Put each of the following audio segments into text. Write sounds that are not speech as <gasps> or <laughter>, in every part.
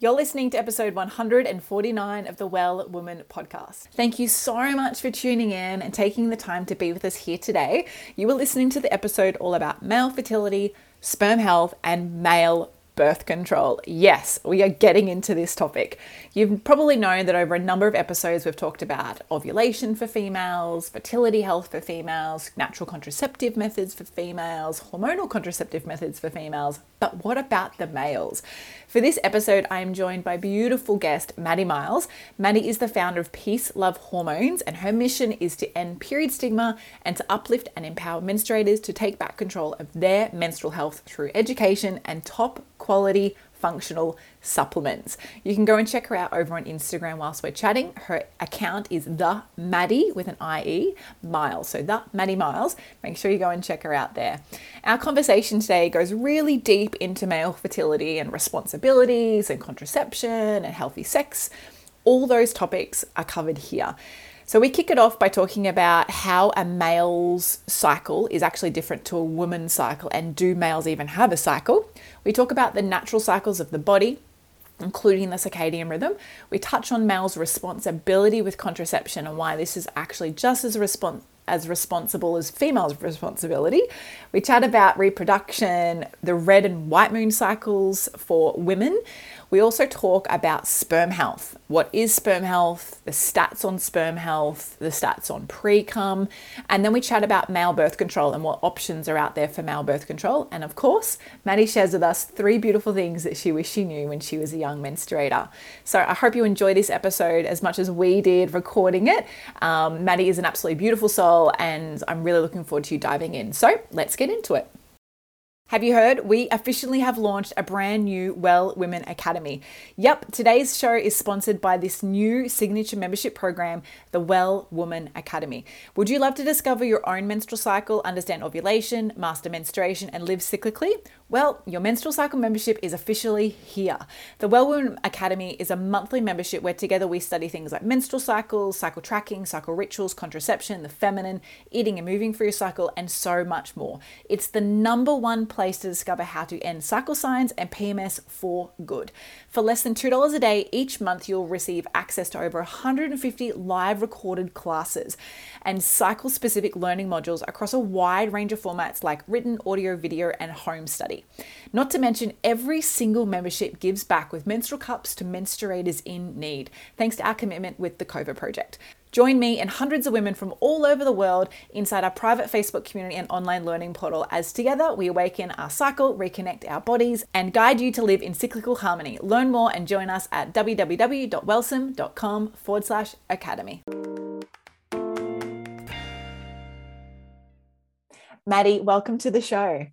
You're listening to episode 149 of the Well Woman podcast. Thank you so much for tuning in and taking the time to be with us here today. You were listening to the episode all about male fertility, sperm health, and male birth control. Yes, we are getting into this topic. You've probably known that over a number of episodes we've talked about ovulation for females, fertility health for females, natural contraceptive methods for females, hormonal contraceptive methods for females. But what about the males? For this episode, I am joined by beautiful guest Maddie Miles. Maddie is the founder of Peace Love Hormones, and her mission is to end period stigma and to uplift and empower menstruators to take back control of their menstrual health through education and top quality functional supplements. You can go and check her out over on Instagram whilst we're chatting. Her account is the Maddie with an IE Miles. So the Maddie Miles. Make sure you go and check her out there. Our conversation today goes really deep into male fertility and responsibilities and contraception and healthy sex. All those topics are covered here. So, we kick it off by talking about how a male's cycle is actually different to a woman's cycle, and do males even have a cycle? We talk about the natural cycles of the body, including the circadian rhythm. We touch on males' responsibility with contraception and why this is actually just as respons- as responsible as females' responsibility. We chat about reproduction, the red and white moon cycles for women. We also talk about sperm health. What is sperm health? The stats on sperm health, the stats on pre cum, and then we chat about male birth control and what options are out there for male birth control. And of course, Maddie shares with us three beautiful things that she wished she knew when she was a young menstruator. So I hope you enjoy this episode as much as we did recording it. Um, Maddie is an absolutely beautiful soul, and I'm really looking forward to you diving in. So let's get into it. Have you heard? We officially have launched a brand new Well Woman Academy. Yep, today's show is sponsored by this new signature membership program, the Well Woman Academy. Would you love to discover your own menstrual cycle, understand ovulation, master menstruation, and live cyclically? Well, your menstrual cycle membership is officially here. The Well Woman Academy is a monthly membership where together we study things like menstrual cycles, cycle tracking, cycle rituals, contraception, the feminine, eating and moving for your cycle, and so much more. It's the number one place to discover how to end cycle signs and PMS for good. For less than $2 a day each month, you'll receive access to over 150 live recorded classes and cycle specific learning modules across a wide range of formats like written, audio, video, and home study. Not to mention, every single membership gives back with menstrual cups to menstruators in need, thanks to our commitment with the COVA Project. Join me and hundreds of women from all over the world inside our private Facebook community and online learning portal as together we awaken our cycle, reconnect our bodies, and guide you to live in cyclical harmony. Learn more and join us at www.wellsome.com forward slash academy. Maddie, welcome to the show.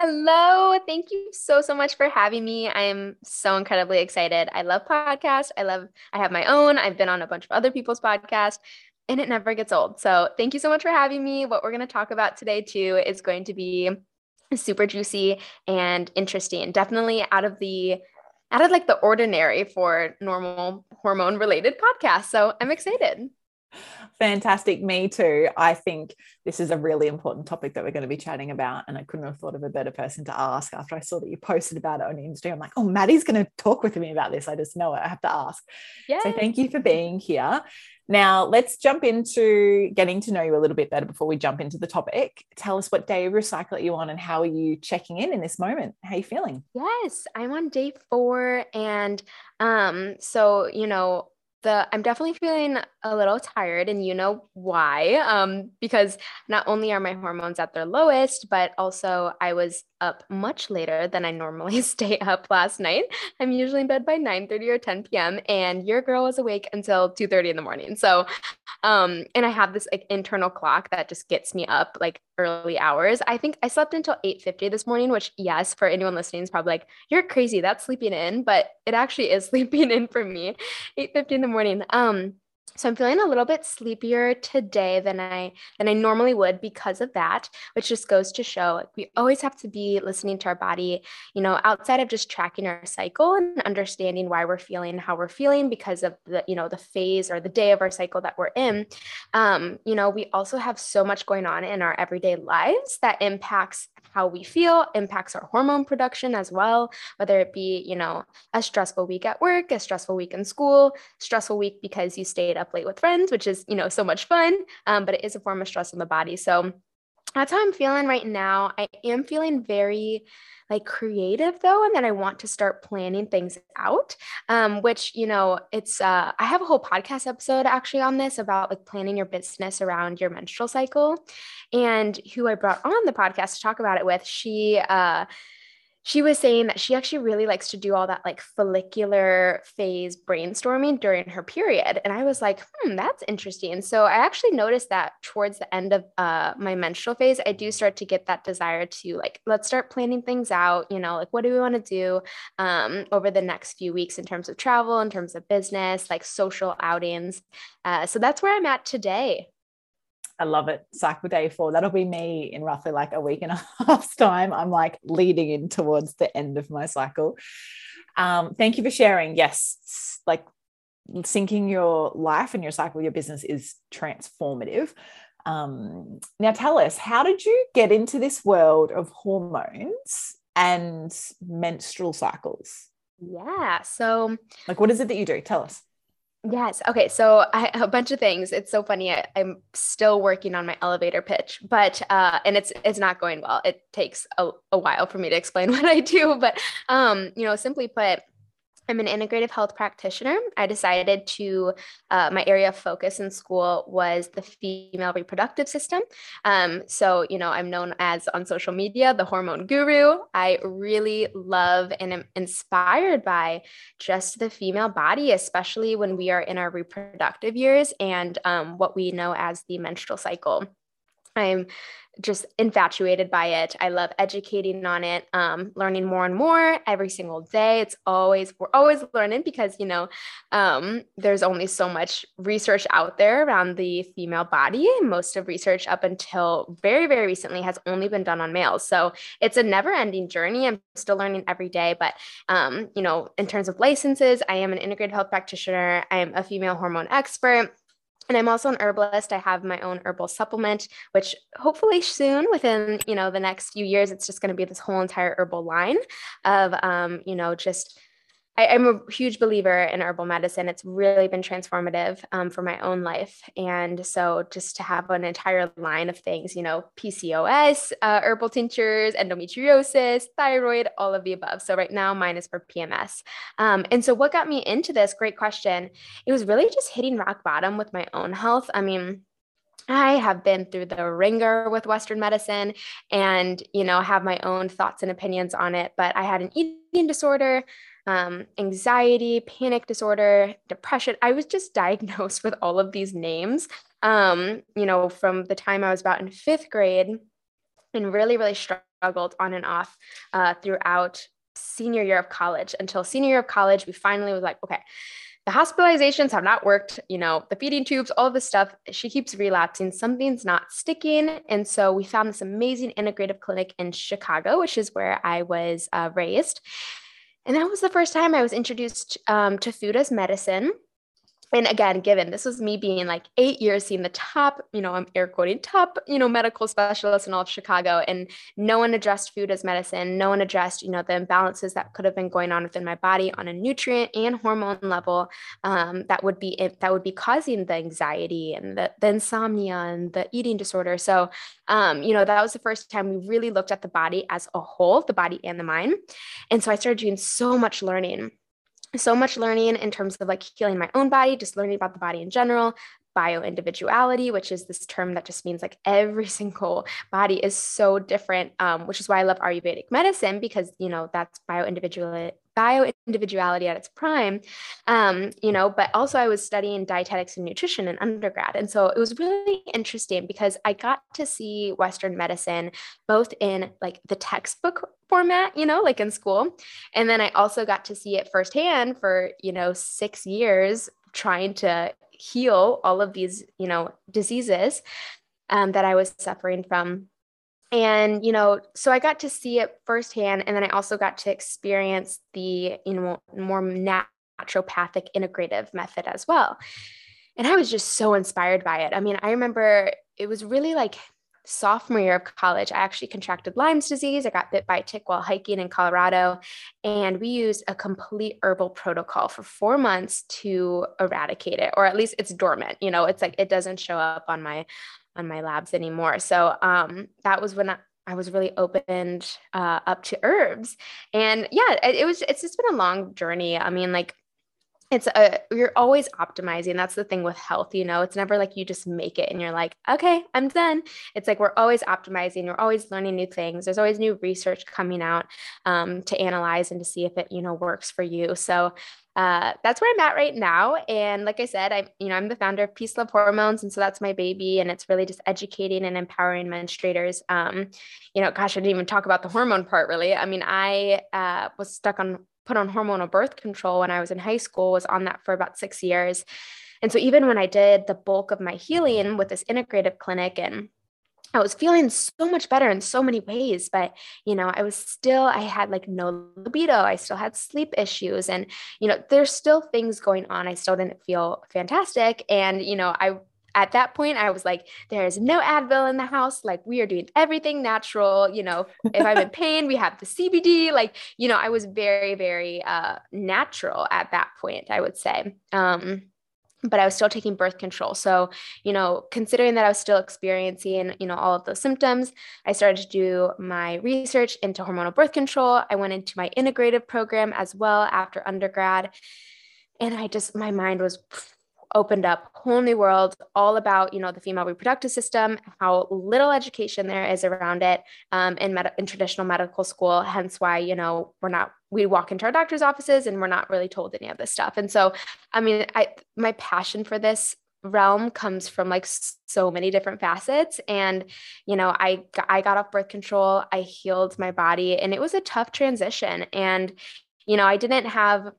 Hello. Thank you so, so much for having me. I am so incredibly excited. I love podcasts. I love, I have my own. I've been on a bunch of other people's podcasts and it never gets old. So thank you so much for having me. What we're going to talk about today, too, is going to be super juicy and interesting. Definitely out of the, out of like the ordinary for normal hormone related podcasts. So I'm excited. Fantastic. Me too. I think this is a really important topic that we're going to be chatting about. And I couldn't have thought of a better person to ask after I saw that you posted about it on Instagram. I'm like, oh, Maddie's going to talk with me about this. I just know it. I have to ask. Yeah. So thank you for being here. Now, let's jump into getting to know you a little bit better before we jump into the topic. Tell us what day of recycle cycle are you on and how are you checking in in this moment? How are you feeling? Yes, I'm on day four. And um, so, you know, the I'm definitely feeling a little tired and you know why um because not only are my hormones at their lowest but also I was up much later than I normally <laughs> stay up last night. I'm usually in bed by 9 30 or 10 p.m. and your girl was awake until 2 30 in the morning. So, um, and I have this like internal clock that just gets me up like early hours. I think I slept until 8 50 this morning, which, yes, for anyone listening is probably like, you're crazy. That's sleeping in, but it actually is <laughs> sleeping in for me 8 50 in the morning. Um, So I'm feeling a little bit sleepier today than I than I normally would because of that, which just goes to show we always have to be listening to our body, you know, outside of just tracking our cycle and understanding why we're feeling how we're feeling because of the, you know, the phase or the day of our cycle that we're in. Um, you know, we also have so much going on in our everyday lives that impacts how we feel, impacts our hormone production as well, whether it be, you know, a stressful week at work, a stressful week in school, stressful week because you stayed up late with friends, which is, you know, so much fun, um, but it is a form of stress on the body. So that's how I'm feeling right now. I am feeling very like creative though, and then I want to start planning things out. Um, which you know, it's uh, I have a whole podcast episode actually on this about like planning your business around your menstrual cycle, and who I brought on the podcast to talk about it with, she uh she was saying that she actually really likes to do all that like follicular phase brainstorming during her period. And I was like, hmm, that's interesting. So I actually noticed that towards the end of uh, my menstrual phase, I do start to get that desire to like, let's start planning things out. You know, like what do we want to do um, over the next few weeks in terms of travel, in terms of business, like social outings. Uh, so that's where I'm at today. I love it. Cycle day four. That'll be me in roughly like a week and a <laughs> half's time. I'm like leading in towards the end of my cycle. Um, thank you for sharing. Yes, like syncing your life and your cycle, your business is transformative. Um, now, tell us, how did you get into this world of hormones and menstrual cycles? Yeah. So, like, what is it that you do? Tell us. Yes. Okay. So I, a bunch of things. It's so funny. I, am still working on my elevator pitch, but uh, and it's it's not going well. It takes a, a while for me to explain <laughs> what I do. But um, you know, simply put, I'm an integrative health practitioner. I decided to, uh, my area of focus in school was the female reproductive system. Um, so, you know, I'm known as on social media the hormone guru. I really love and am inspired by just the female body, especially when we are in our reproductive years and um, what we know as the menstrual cycle. I'm just infatuated by it. I love educating on it, um, learning more and more every single day. It's always, we're always learning because, you know, um, there's only so much research out there around the female body. Most of research up until very, very recently has only been done on males. So it's a never ending journey. I'm still learning every day. But, um, you know, in terms of licenses, I am an integrated health practitioner, I am a female hormone expert. And I'm also an herbalist. I have my own herbal supplement, which hopefully soon, within you know the next few years, it's just going to be this whole entire herbal line of um, you know just I, am a huge believer in herbal medicine. It's really been transformative um, for my own life. And so just to have an entire line of things, you know, PCOS, uh, herbal tinctures, endometriosis, thyroid, all of the above. So right now mine is for PMS. Um, and so what got me into this? Great question. It was really just hitting rock bottom with my own health. I mean, I have been through the ringer with Western medicine and, you know, have my own thoughts and opinions on it. But I had an eating disorder, um, anxiety, panic disorder, depression. I was just <laughs> diagnosed with all of these names, um, you know, from the time I was about in fifth grade and really, really struggled on and off uh, throughout senior year of college until senior year of college. We finally was like, okay, the hospitalizations have not worked, you know, the feeding tubes, all this stuff. She keeps relapsing. Something's not sticking. And so we found this amazing integrative clinic in Chicago, which is where I was uh, raised. And that was the first time I was introduced um, to food as medicine and again, given this was me being like eight years seeing the top, you know, I'm air quoting top, you know, medical specialist in all of Chicago, and no one addressed food as medicine. No one addressed, you know, the imbalances that could have been going on within my body on a nutrient and hormone level um, that would be that would be causing the anxiety and the, the insomnia and the eating disorder. So, um, you know, that was the first time we really looked at the body as a whole, the body and the mind. And so I started doing so much learning so much learning in terms of like healing my own body, just learning about the body in general, bio individuality, which is this term that just means like every <laughs> single body is so different, um, which is why I love Ayurvedic medicine because you know that's bio individual bio individuality at its prime, um, you know. But also, I was studying dietetics and nutrition in undergrad, and so it was really interesting because I got to see Western medicine both in like the textbook format, you know, like in school, and then I also got to see it firsthand for you know six years trying to heal all of these, you know, diseases um, that I was suffering from. And, you know, so I got to see it firsthand. And then I also got to experience the, you know, more naturopathic integrative method as well. And I was just so inspired by it. I mean, I remember it was really like sophomore year of college, I actually contracted Lyme's disease. I got bit by a tick while hiking in Colorado. And we used a complete herbal protocol for four months to eradicate it, or at least it's dormant. You know, it's like it doesn't show up on my on my labs anymore. So um, that was when I, I was really opened uh, up to herbs. And yeah, it, it was, it's just been a long journey. I mean, like it's a you're always optimizing that's the thing with health you know it's never like you just make it and you're like okay i'm done it's like we're always optimizing we're always learning new things there's always new research coming out um, to analyze and to see if it you know works for you so uh, that's where I'm at right now. And like I said, I'm, you know, I'm the founder of Peace Love Hormones. And so that's my baby. And it's really just educating and empowering menstruators. Um, you know, gosh, I didn't even talk about the hormone part really. I mean, I uh, was stuck on put on hormonal birth control when I was in high school, was on that for about six years. And so even when I did the bulk of my healing with this integrative clinic and I was feeling so much better in so many ways, but you know, I was still, I had like no libido. I still had sleep issues. And, you know, there's still things going on. I still didn't feel fantastic. And, you know, I at that point i was like there's no advil in the house like we are doing everything natural you know if i'm in <laughs> pain we have the cbd like you know i was very very uh, natural at that point i would say um, but I was still taking birth control. So, you know, considering that I was still experiencing, you know, all of those symptoms, I started to do my research into hormonal birth control. I went into my integrative program as well after undergrad. And I just, my mind was opened up whole new world all about you know the female reproductive system how little education there is around it um, in, med- in traditional medical school hence why you know we're not we walk into our doctor's offices and we're not really told any of this stuff. And so i mean i my passion for this realm comes from like so many different facets. And you know i i got off birth control i healed my body and it was a tough transition. And you know i didn't have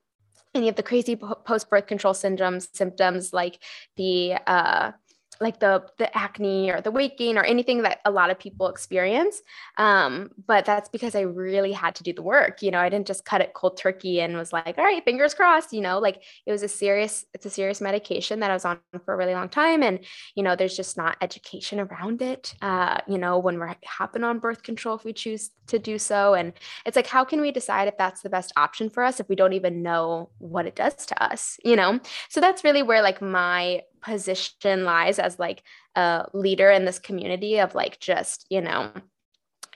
any of the crazy post birth control syndromes symptoms like the uh, like the the acne or the weight gain or anything that a lot of people experience. Um, but that's because i really had to do the work you know i didn't just cut it cold turkey and was like all right fingers crossed you know like it was a serious it's a serious medication that i was on for a really long time. And you know there's just not education around it uh, you know when we're hopping on birth control if we choose to do so. And it's like how can we decide if that's the best option for us if we don't even know what it does to us you know? So that's really where like my position lies as like a leader in this community of like just you know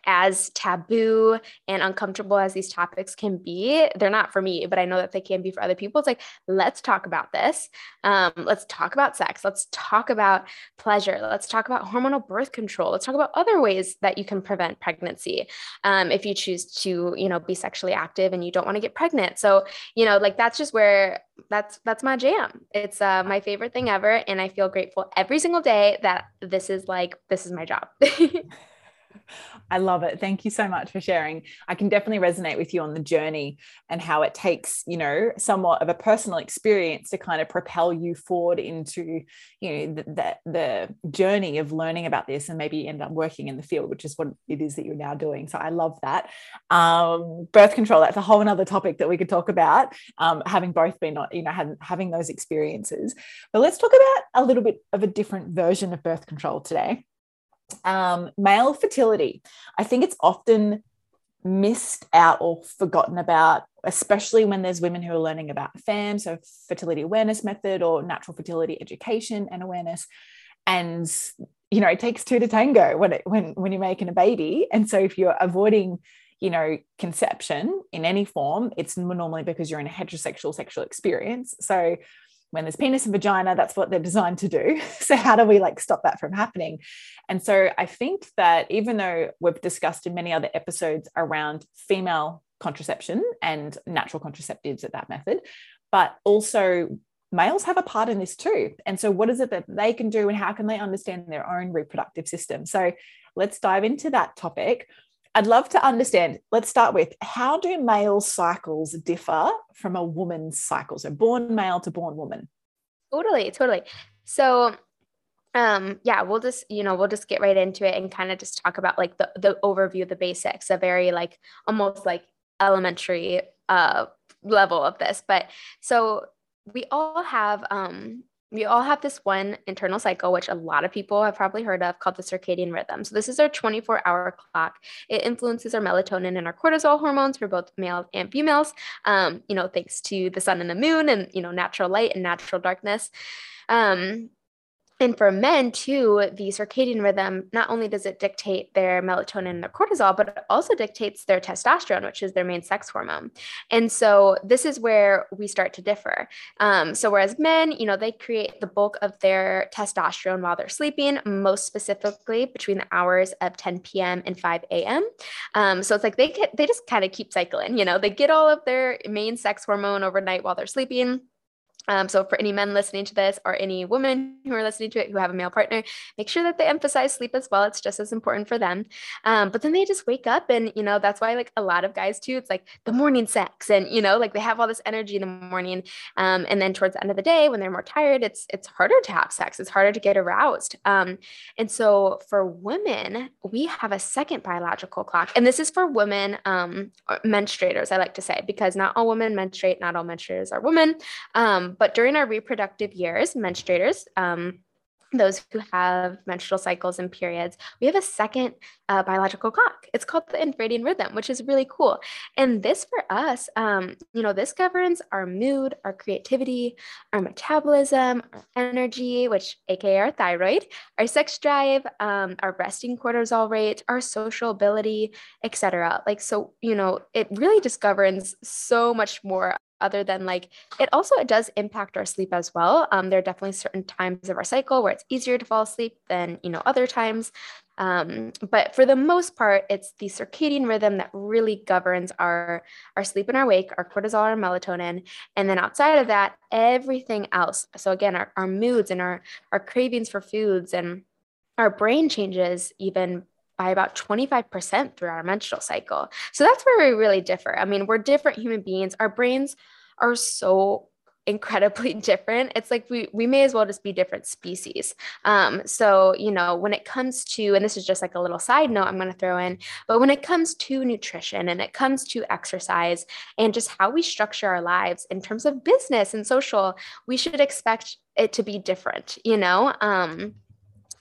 as taboo and uncomfortable as these topics can be, they're not for me, but I know that they can be for other people. It's like, let's talk about this. Um, let's talk about sex. Let's talk about pleasure. Let's talk about hormonal birth control. Let's talk about other ways that you can prevent pregnancy um, if you choose to, you know, be sexually active and you don't want to get pregnant. So, you know, like that's just where that's that's my jam. It's uh, my favorite thing ever, and I feel grateful every single day that this is like this is my job. <laughs> I love it. Thank you so much for sharing. I can definitely resonate with you on the journey and how it takes, you know, somewhat of a personal experience to kind of propel you forward into, you know, the, the, the journey of learning about this and maybe end up working in the field, which is what it is that you're now doing. So I love that. Um, birth control, that's a whole another topic that we could talk about, um, having both been, you know, having, having those experiences. But let's talk about a little bit of a different version of birth control today um, male fertility. I think it's often missed out or forgotten about, especially when there's women who are learning about FAM, so fertility awareness method or natural fertility education and awareness. And you know, it takes two to tango when it when when you're making a baby. And so if you're avoiding you know, conception in any form, it's normally because you're in a heterosexual sexual experience. So when there's penis and vagina that's what they're designed to do. <laughs> So how do we like stop that from happening? And so i think that even though we've discussed in many other episodes around female contraception and natural contraceptives at that method but also males have a part in this too. And so what is it that they can do and how can they understand their own reproductive system? So let's dive into that topic I'd love to understand. Let's start with how do male cycles differ from a woman's cycle? So, born male to born woman. Totally, totally. So um yeah we'll just you know we'll just get right into it and kind of just talk about like the the overview the basics a very like almost like elementary uh level of this but so we all have um we all have this one internal cycle, which a lot of people have probably heard of, called the circadian rhythm. So, this is our 24 hour clock. It influences our melatonin and our cortisol hormones for both males and females, um, you know, thanks to the sun and the moon and, you know, natural light and natural darkness. Um, and for men too, the circadian rhythm not only does it dictate their melatonin and their cortisol, but it also dictates their testosterone, which is their main sex hormone. And so this is where we start to differ. Um, so whereas men, you know, they create the bulk of their testosterone while they're sleeping, most specifically between the hours of 10 p.m. and 5 a.m. Um, so it's like they get, they just kind of keep cycling. You know, they get all of their main sex hormone overnight while they're sleeping um, so, for any men listening to this or any women who are listening to it who have a male partner, make sure that they emphasize sleep as well. It's just as important for them. Um, but then they just wake up, and you know, that's why, like, a lot of guys too, it's like the morning sex, and you know, like they have all this energy in the morning. Um, and then towards the end of the day, when they're more tired, it's it's harder to have sex, it's harder to get aroused. Um, and so, for women, we have a second biological clock, and this is for women, um, menstruators, I like to say, because not all women menstruate, not all menstruators are women. But during our reproductive years, menstruators, um, those who have menstrual cycles and periods, we have a second uh, biological clock. It's called the infradian rhythm, which is really cool. And this for us, um, you know, this governs our mood, our creativity, our metabolism, our energy, which aka our thyroid, our sex drive, um, our resting cortisol rate, our social ability, etc. Like so, you know, it really just governs so much more other than like it also it does impact our sleep as well. Um, there are definitely certain times of our cycle where it's easier to fall asleep than you know other times. Um, but for the most part it's the circadian rhythm that really governs our our sleep and our wake our cortisol our melatonin. And then outside of that everything else. So again our, our moods and our our cravings for foods and our brain changes even by about 25% through our menstrual cycle. So that's where we really differ. I mean, we're different human beings. Our brains are so incredibly <laughs> different it's like we we may as well just be different species um so you know when it comes to and this is just like a little side note i'm going to throw in but when it comes to nutrition and it comes to exercise and just how we structure our lives in terms of business and social we should expect it to be different you know um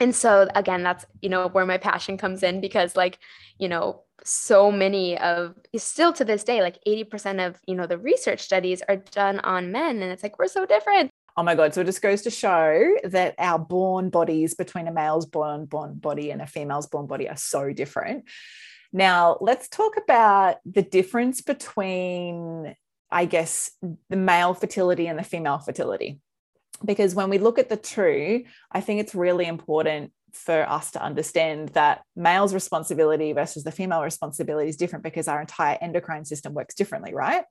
and so again that's you know where my passion comes in because like you know so many of still to this day like 80% of you know the research studies are done on men and it's like we're so different Oh my God. So it just goes to show that our born bodies between a male's born, born body and a female's born body are so different. Now, let's talk about the difference between, I guess, the male fertility and the female fertility because when we look at the two, I think it's really important for us to understand that male's responsibility versus the female responsibility is different because our entire endocrine system works differently, right?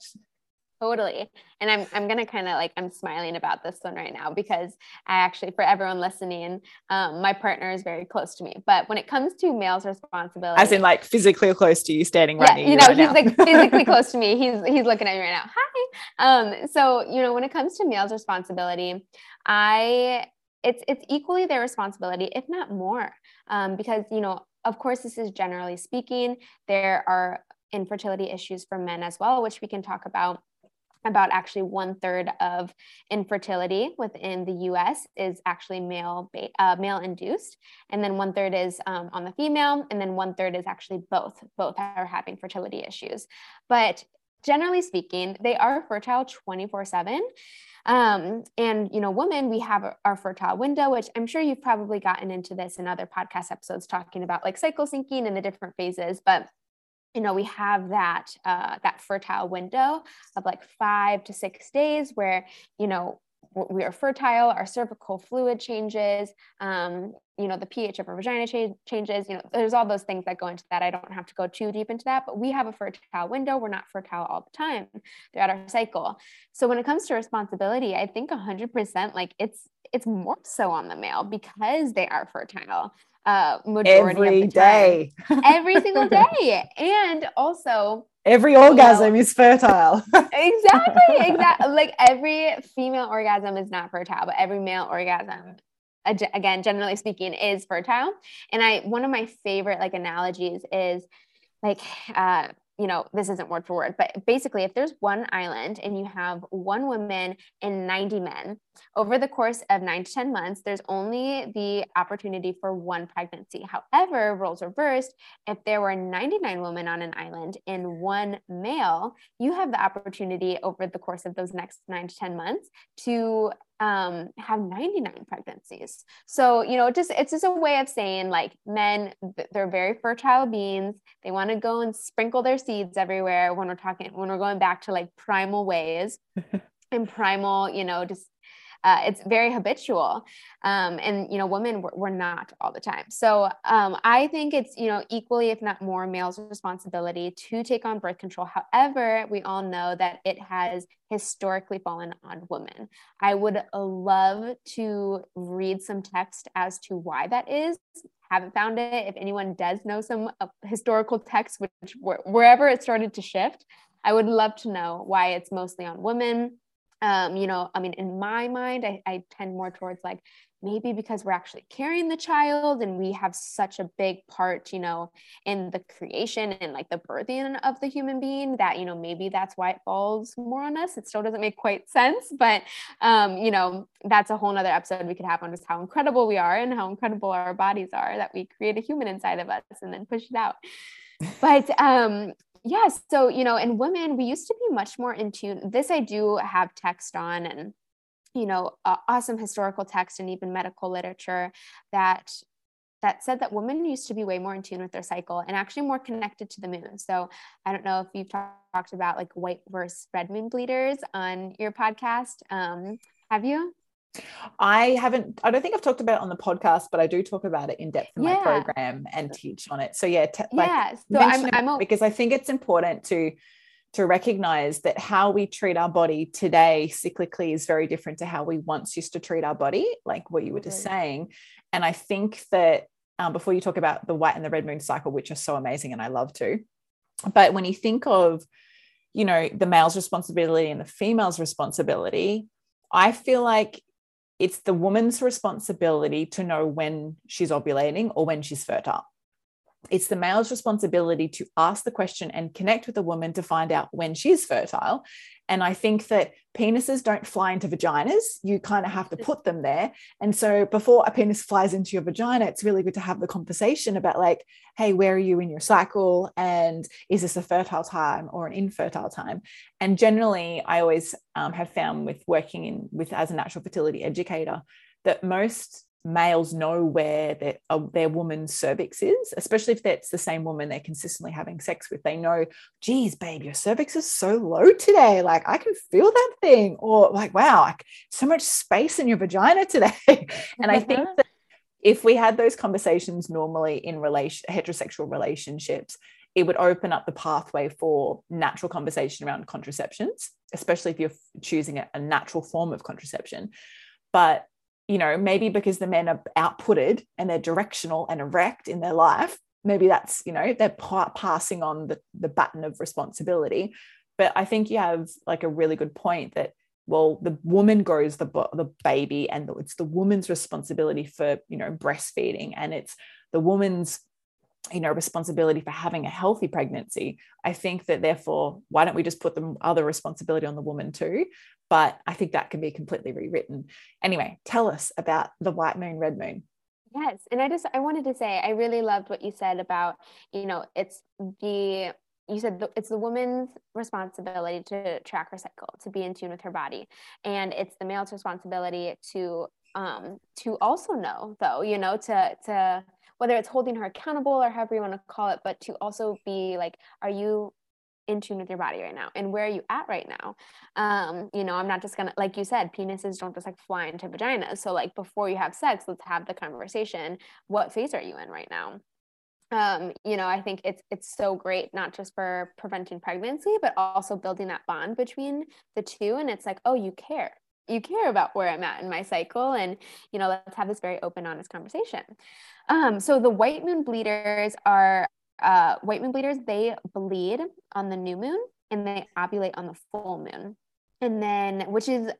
Totally. And I'm I'm gonna kind of like I'm smiling about this one right now because I actually for everyone listening, um, my partner is very close to me. But when it comes to male's responsibility, as in like physically close to you, standing right yeah, you, know, right he's now. like physically <laughs> close to me. He's he's looking at me right now. Hi. Um, so you know, when it comes to male's responsibility, I it's it's equally their responsibility, if not more, um, because you know, of course, this is generally speaking. There are infertility issues for men as well, which we can talk about about actually one third of infertility within the U.S. is actually male uh, male induced, and then one third is um, on the female, and then one third is actually both. Both are having fertility issues, but generally speaking, they are fertile 24 seven. Um, and you know, women, we have our fertile window, which I'm sure you've probably gotten into this in other podcast episodes talking about like cycle syncing and the different phases, but you know we have that uh, that fertile window of like five to six days where you know we are fertile our cervical fluid changes um, you know the ph of our vagina cha- changes you know there's all those things that go into that. I don't have to go too deep into that but we have a fertile window. We're not fertile all the time throughout our cycle. So when it comes to responsibility i think 100% like it's it's more so on the male because they are fertile uh majority every of the day. time, every single <laughs> day and also every orgasm is fertile. exactly, exactly. <laughs> Like every female orgasm is not fertile, but every male orgasm again generally speaking is fertile and i one of my favorite like analogies is like uh you know, this isn't word for word, but basically, if there's one island and you have one woman and 90 men, over the course of nine to 10 months, there's only the opportunity for one pregnancy. However, roles reversed, if there were 99 women on an island and one male, you have the opportunity over the course of those next nine to 10 months to um, have 99 pregnancies. So, you know, just it's just a way of saying like men, they're very fertile beings. They want to go and sprinkle their seeds everywhere when we're talking, when we're going back to like primal ways <laughs> and primal, you know, just uh, it's very habitual. Um, and you know women were, not all the time. So um, i think it's you know equally if not more males responsibility to take on birth control. However we all know that it has historically fallen on women. I would love to read some text as to why that is. Haven't found it. If anyone does know some uh, historical text which wherever it started to shift i would love to know why it's mostly on women um, you know, I mean, in my mind, I, I tend more towards like maybe because we're actually carrying the child and we have such a big part, you know, in the creation and like the birthing of the human being that, you know, maybe that's why it falls more on us. It still doesn't make quite sense, but, um, you know, that's a whole nother episode we could have on just how incredible we are and how incredible our bodies are that we create a human inside of us and then push it out. <laughs> But um, yes so you know in women we used to be much more in tune this i do have text on and you know uh, awesome historical text and even medical literature that that said that women used to be way more in tune with their cycle and actually more connected to the moon. So i don't know if you've talked about like white versus red moon bleeders on your podcast um, have you I haven't, I don't think I've talked about it on the podcast, but I do talk about it in depth in yeah. my program and teach on it. So yeah, t- like yeah. So I'm, I'm because I think it's important to to recognize that how we treat our body today cyclically is very different to how we once used to treat our body, like what you were just saying. And I think that um, before you talk about the white and the red moon cycle, which are so amazing and I love to, but when you think of, you know, the male's responsibility and the female's responsibility, I feel like it's the woman's responsibility to know when she's ovulating or when she's fertile. It's the male's responsibility to ask the question and connect with the woman to find out when she's fertile. And I think that penises don't fly into vaginas. You kind of have to put them there. And so before a penis flies into your vagina, it's really good to have the conversation about, like, hey, where are you in your cycle? And is this a fertile time or an infertile time? And generally, I always um, have found with working in with as a natural fertility educator that most males know where their, uh, their woman's cervix is, especially if that's the same woman they're consistently having sex with. They know, geez, babe, your cervix is so low today. Like I can feel that thing. Or like, wow, like so much space in your vagina today. <laughs> and I think mm-hmm. that if we had those conversations normally in relation heterosexual relationships, it would open up the pathway for natural conversation around contraceptions, especially if you're choosing a, a natural form of contraception. But you know, maybe because the men are outputted and they're directional and erect in their life, maybe that's, you know, they're pa- passing on the, the baton of responsibility. But I think you have like a really good point that, well, the woman grows the, the baby and it's the woman's responsibility for, you know, breastfeeding and it's the woman's you know responsibility for having a healthy pregnancy i think that therefore why don't we just put the other responsibility on the woman too but I think that can be completely rewritten. Anyway, tell us about the white moon, red moon. Yes. And I just, I wanted to say, I really loved what you said about, you know, it's the, you said it's the woman's responsibility to track her cycle, to be in tune with her body. And it's the male's responsibility to, um, to also know though, you know, to, to, whether it's holding her accountable or however you want to call it, but to also be like, are you in tune with your body right now? And where are you at right now? Um you know i'm not just gonna like you said penises don't just like fly into vaginas. So like before you have sex let's have the conversation what phase are you in right now? Um, you know, I think it's it's so great not just for preventing pregnancy, but also building that bond between the two. And it's like, oh, you care, you care about where I'm at in my cycle, and you know, let's have this very open, honest conversation. Um, so the white moon bleeders are uh, white moon bleeders, they bleed on the new moon and they ovulate on the full moon. And then, which is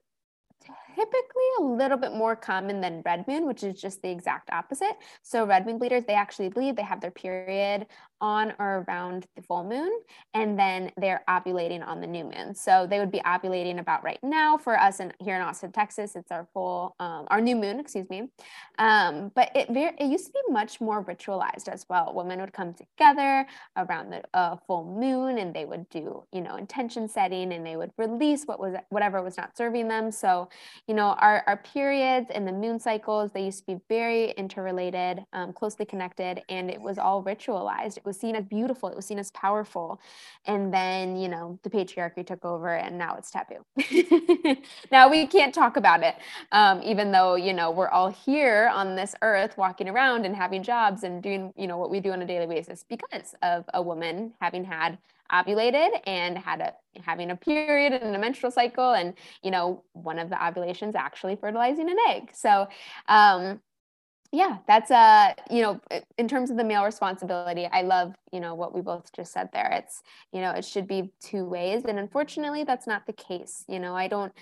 typically a little bit more common than red moon, which is just the exact opposite. So red moon bleeders, they actually bleed, they have their period on or around the full moon, and then they're ovulating on the new moon. So they would be ovulating about right now for us in, here in Austin, Texas. It's our full, um, our new moon, excuse me. Um, but it very, it used to be much more ritualized as well. Women would come together around the uh, full moon, and they would do, you know, intention setting, and they would release what was whatever was not serving them. So, you know, our our periods and the moon cycles they used to be very interrelated, um, closely connected, and it was all ritualized. It was was seen as beautiful it was seen as powerful and then you know the patriarchy took over and now it's taboo. <laughs> Now we can't talk about it um, even though you know we're all here on this earth walking around and having jobs and doing you know what we do on a daily basis because of a woman having had ovulated and had a having a period and a menstrual cycle and you know one of the ovulations actually fertilizing an egg. So um yeah that's uh you know in terms of the male responsibility i love you know what we both just said there. It's you know it should be two ways and unfortunately that's not the case you know? I don't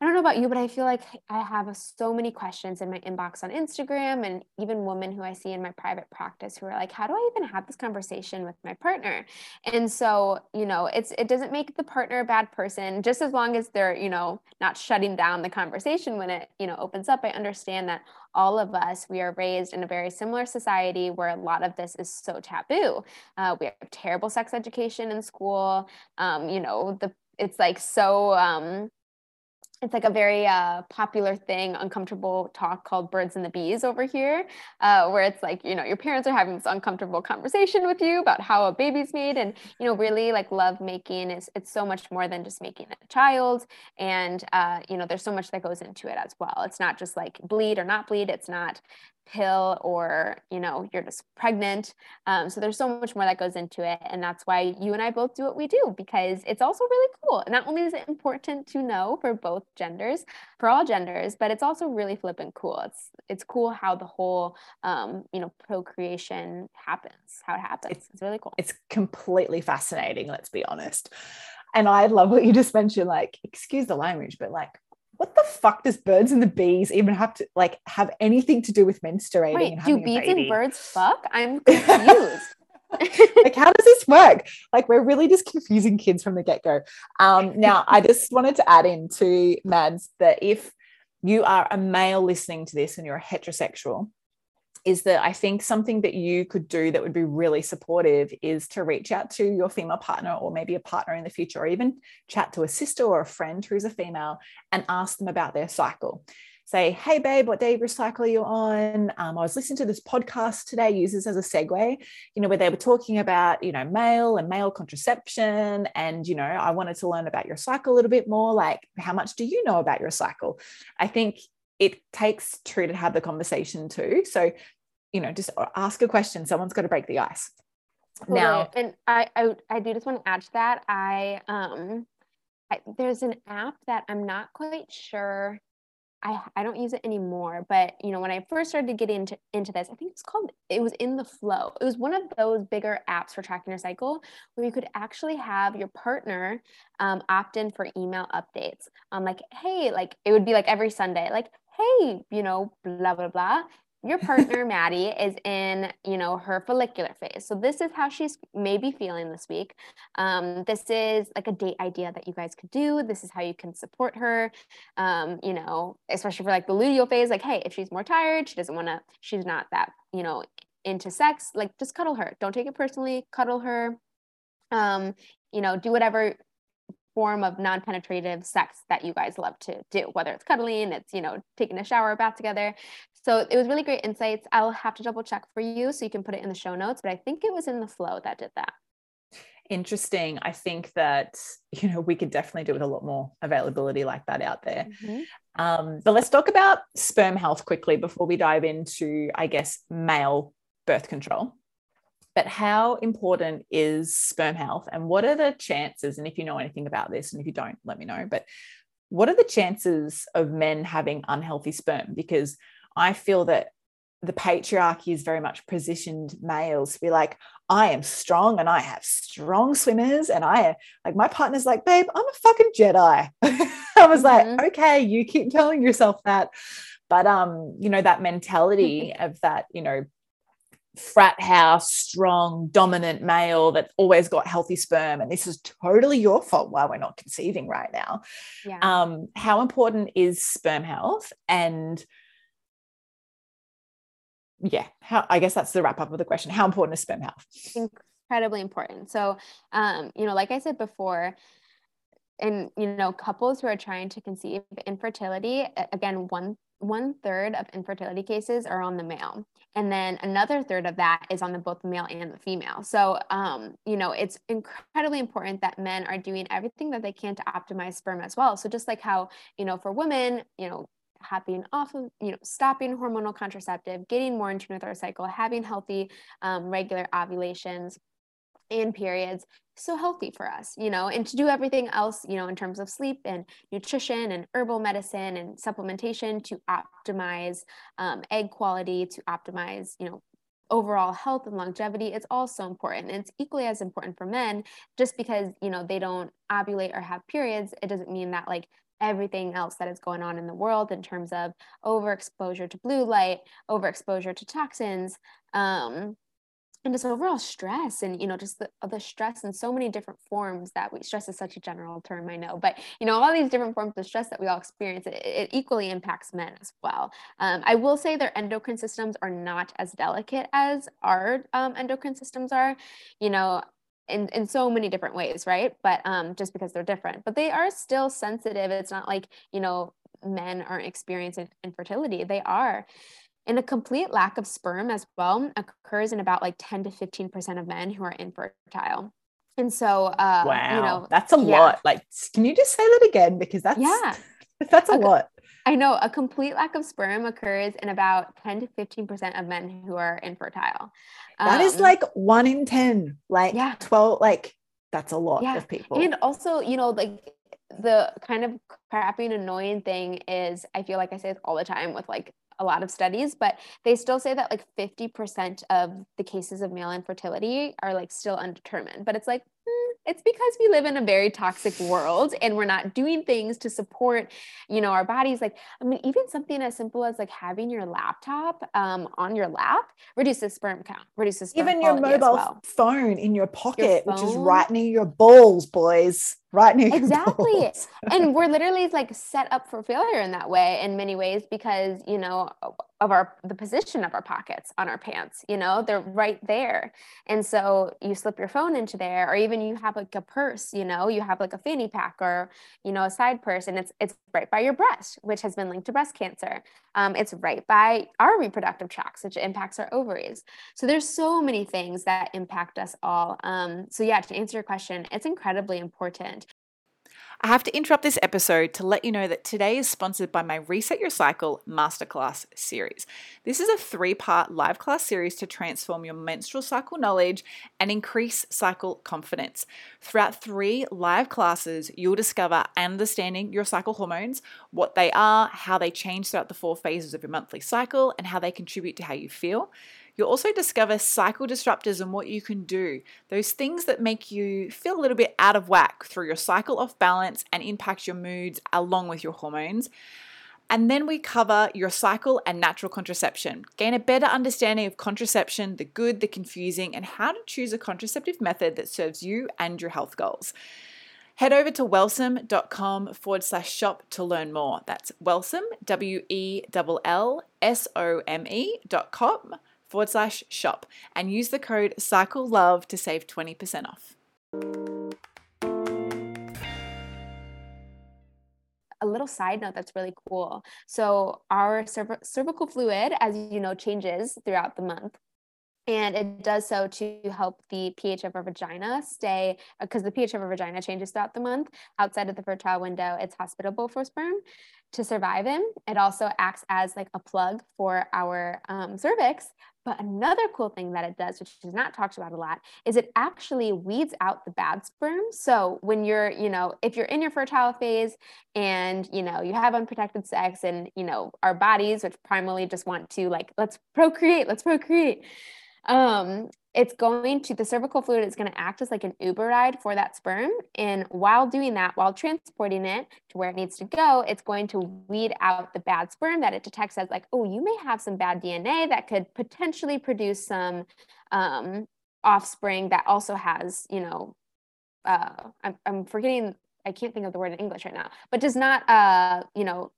I don't know about you, but I feel like I have so many questions in my inbox on Instagram and even women who I see in my private practice who are like, how do I even have this conversation with my partner? And so, you know, it's it doesn't make the partner a bad person just as long as they're, you know, not shutting down the conversation when it, you know, opens up. I understand that all of us, we are raised in a very similar society where a lot of this is so taboo. Uh, we have terrible sex education in school. Um, you know, the it's like so um, it's like a very uh, popular thing, uncomfortable talk called birds and the bees over here, uh, where it's like, you know, your parents are having this uncomfortable conversation with you about how a baby's made. And, you know, really like love making is, it's so much more than just making a child. And, uh, you know, there's so much that goes into it as well. It's not just like bleed or not bleed. It's not pill or you know you're just pregnant. Um, so there's so much more that goes into it and that's why you and i both do what we do because it's also really cool. And not only is it important to know for both genders for all genders but it's also really flippant cool. It's it's cool how the whole um, you know procreation happens how it happens. It's, it's really cool. it's completely fascinating let's be honest. And i love what you just mentioned like excuse the language but like what the fuck does birds and the bees even have to like have anything to do with menstruating? Wait, do bees and birds fuck? I'm <laughs> confused. <laughs> like how does this work like we're really just confusing kids from the get-go um now i just wanted to add in to mads that if you are a male listening to this and you're a heterosexual is that I think something that you could do that would be really supportive is to reach out to your female partner or maybe a partner in the future, or even chat to a sister or a friend who's a female and ask them about their cycle. Say, hey, babe, what day of your cycle are you on? Um, I was listening to this podcast today, use this as a segue, you know, where they were talking about, you know, male and male contraception. And, you know, I wanted to learn about your cycle a little bit more. Like, how much do you know about your cycle? I think it takes two to have the conversation too. So, you know, just ask a question. Someone's got to break the ice. Now, and I, I, I do just want to add to that. I, um, I, there's an app that I'm not quite sure. I, I don't use it anymore, but you know, when I first started to get into, into this, I think it's called, it was in the flow. It was one of those bigger apps for tracking your cycle where you could actually have your partner um, opt in for email updates. Um, like, hey, like it would be like every Sunday, like, hey, you know, blah, blah, blah. Your partner, Maddie, is in, you know, her follicular phase. So this is how she's maybe feeling this week. Um, this is like a date idea that you guys could do. This is how you can support her. Um, you know, especially for like the luteal phase, like, hey, if she's more tired, she doesn't want to, she's not that, you know, into sex, like just cuddle her. Don't take it personally, cuddle her. Um, you know, do whatever form of non-penetrative sex that you guys love to do whether it's cuddling it's you know taking a shower or bath together. So it was really great insights. I'll have to double check for you so you can put it in the show notes but i think it was in the flow that did that. Interesting. I think that you know we could definitely do with a lot more availability like that out there. Mm-hmm. um, but let's talk about sperm health quickly before we dive into i guess male birth control but how important is sperm health and what are the chances? And if you know anything about this, and if you don't, let me know. But what are the chances of men having unhealthy sperm? Because I feel that the patriarchy is very much positioned males to be like, I am strong and I have strong swimmers. And I like my partner's like, babe, I'm a fucking Jedi. <laughs> I was mm-hmm. like, okay, you keep telling yourself that. But um, you know, that mentality <laughs> of that, you know, frat house, strong, dominant male that always got healthy sperm. And this is totally your fault why we're not conceiving right now. Yeah. Um, how important is sperm health? And yeah, how I guess that's the wrap up of the question. How important is sperm health? Incredibly important. So, um, you know, like I said before, and you know, couples who are trying to conceive infertility, again, one one third of infertility cases are on the male and then another third of that is on the both the male and the female. So um, you know it's incredibly important that men are doing everything that they can to optimize sperm as well. So just like how you know for women you know hopping off of, you know, stopping hormonal contraceptive, getting more in tune with our cycle, having healthy, um, regular ovulations and periods so healthy for us you know and to do everything else you know in terms of sleep and nutrition and herbal medicine and supplementation to optimize um, egg quality to optimize you know overall health and longevity it's also important. And it's equally as important for men just because you know they don't ovulate or have periods. It doesn't mean that like everything else that is going on in the world in terms of overexposure to blue light, overexposure to toxins, um, and just overall stress and you know just the, the stress in so many different forms that we stress is such a general term i know but you know all these different forms of stress that we all experience it, it equally impacts men as well um, i will say their endocrine systems are not as delicate as our um, endocrine systems are you know in, in so many different ways, right? But um, just because they're different, but they are still sensitive. It's not like, you know, men aren't experiencing infertility. They are. And a complete lack of sperm as well occurs in about like 10 to 15% of men who are infertile. And so, uh, wow, you know, that's a yeah. lot. Like, can you just say that again? Because that's, yeah, <laughs> that's a, a lot. I know a complete lack of sperm occurs in about 10 to 15% of men who are infertile. That um, is like one in 10, like yeah. 12, like that's a lot yeah. of people. And also, you know, like the kind of crappy and annoying thing is I feel like I say this all the time with like a lot of studies, but they still say that like 50% of the cases of male infertility are like still undetermined. But it's like, it's because we live in a very toxic world and we're not doing things to support you know our bodies like i mean even something as simple as like having your laptop um, on your lap reduces sperm count reduces even your mobile well. phone in your pocket your which is right near your balls boys right near exactly. <laughs> and we're literally like set up for failure in that way in many ways because you know of our the position of our pockets on our pants you know? They're right there. And so you slip your phone into there or even you have like a purse you know? You have like a fanny pack or you know a side purse and it's it's right by your breast which has been linked to breast cancer. Um, it's right by our reproductive tracts which impacts our ovaries. So there's so many things that impact us all. Um, so yeah to answer your question it's incredibly important I have to interrupt this episode to let you know that today is sponsored by my Reset Your Cycle Masterclass series. This is a three part live class series to transform your menstrual cycle knowledge and increase cycle confidence. Throughout three live classes, you'll discover understanding your cycle hormones, what they are, how they change throughout the four phases of your monthly cycle, and how they contribute to how you feel. You'll also discover cycle disruptors and what you can do, those things that make you feel a little bit out of whack through your cycle off balance and impact your moods along with your hormones. And then we cover your cycle and natural contraception. Gain a better understanding of contraception, the good, the confusing, and how to choose a contraceptive method that serves you and your health goals. Head over to wellsome.com forward slash shop to learn more. That's wellsome, W E L L S O M E dot com forward slash shop and use the code Cycle Love to save 20% off. a little side note that's really cool. So our cerv- cervical fluid, as you know, changes throughout the month. And it does so to help the pH of our vagina stay, because the pH of our vagina changes throughout the month. Outside of the fertile window, it's hospitable for sperm to survive in. It also acts as like a plug for our um, cervix But another cool thing that it does, which is not talked about a lot, is it actually weeds out the bad sperm. So when you're, you know, if you're in your fertile phase and, you know, you have unprotected sex and, you know, our bodies, which primarily just want to like, let's procreate, let's procreate. Um, it's going to the cervical fluid is going to act as like an uber ride for that sperm and while doing that while transporting it to where it needs to go it's going to weed out the bad sperm that it detects as like oh you may have some bad dna that could potentially produce some um, offspring that also has you know uh, I'm, I'm forgetting i can't think of the word in english right now but does not uh, you know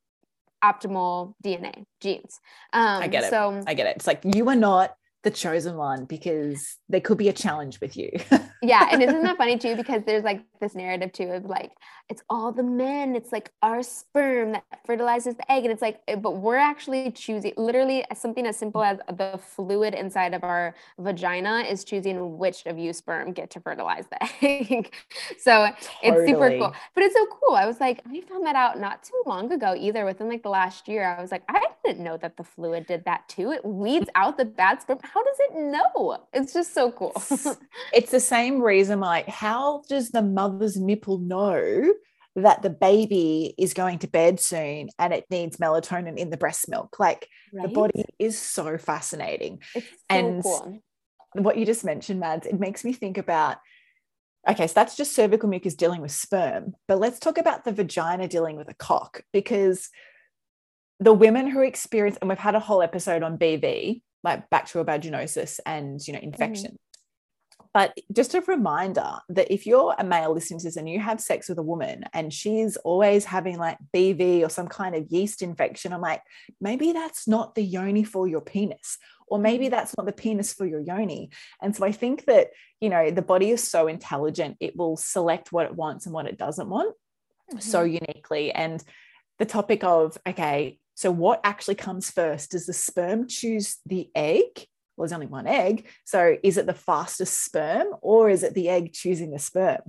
optimal dna genes. Um, i get it. so i get it. It's like you are not the chosen one because there could be a challenge with you. <laughs> yeah. And isn't that funny too? Because there's like this narrative too of like, it's all the men, it's like our sperm that fertilizes the egg. And it's like, eh, but we're actually choosing literally something as simple as the fluid inside of our vagina is choosing which of you sperm get to fertilize the <laughs> egg. so totally. it's super cool. But it's so cool. I was like, I found that out not too long ago either. Within like the last year, I was like, I didn't know that the fluid did that too. It weeds out the bad sperm how does it know? It's just so cool. <laughs> it's the same reason, like, how does the mother's nipple know that the baby is going to bed soon and it needs melatonin in the breast milk? Like, right? the body is so fascinating. It's so and cool. what you just mentioned, Mads, it makes me think about okay, so that's just cervical mucus dealing with sperm. But let's talk about the vagina dealing with a cock because the women who experience, and we've had a whole episode on BV, like bacterial vaginosis and you know infection. Mm. But just a reminder that if you're a male listening to this and you have sex with a woman and she's always having like BV or some kind of yeast infection, I'm like, maybe that's not the yoni for your penis, or maybe mm. that's not the penis for your yoni. And so I think that, you know, the body is so intelligent, it will select what it wants and what it doesn't want mm-hmm. so uniquely. And the topic of, okay, so, what actually comes first? Does the sperm choose the egg? Well, there's only one egg. So, is it the fastest sperm or is it the egg choosing the sperm?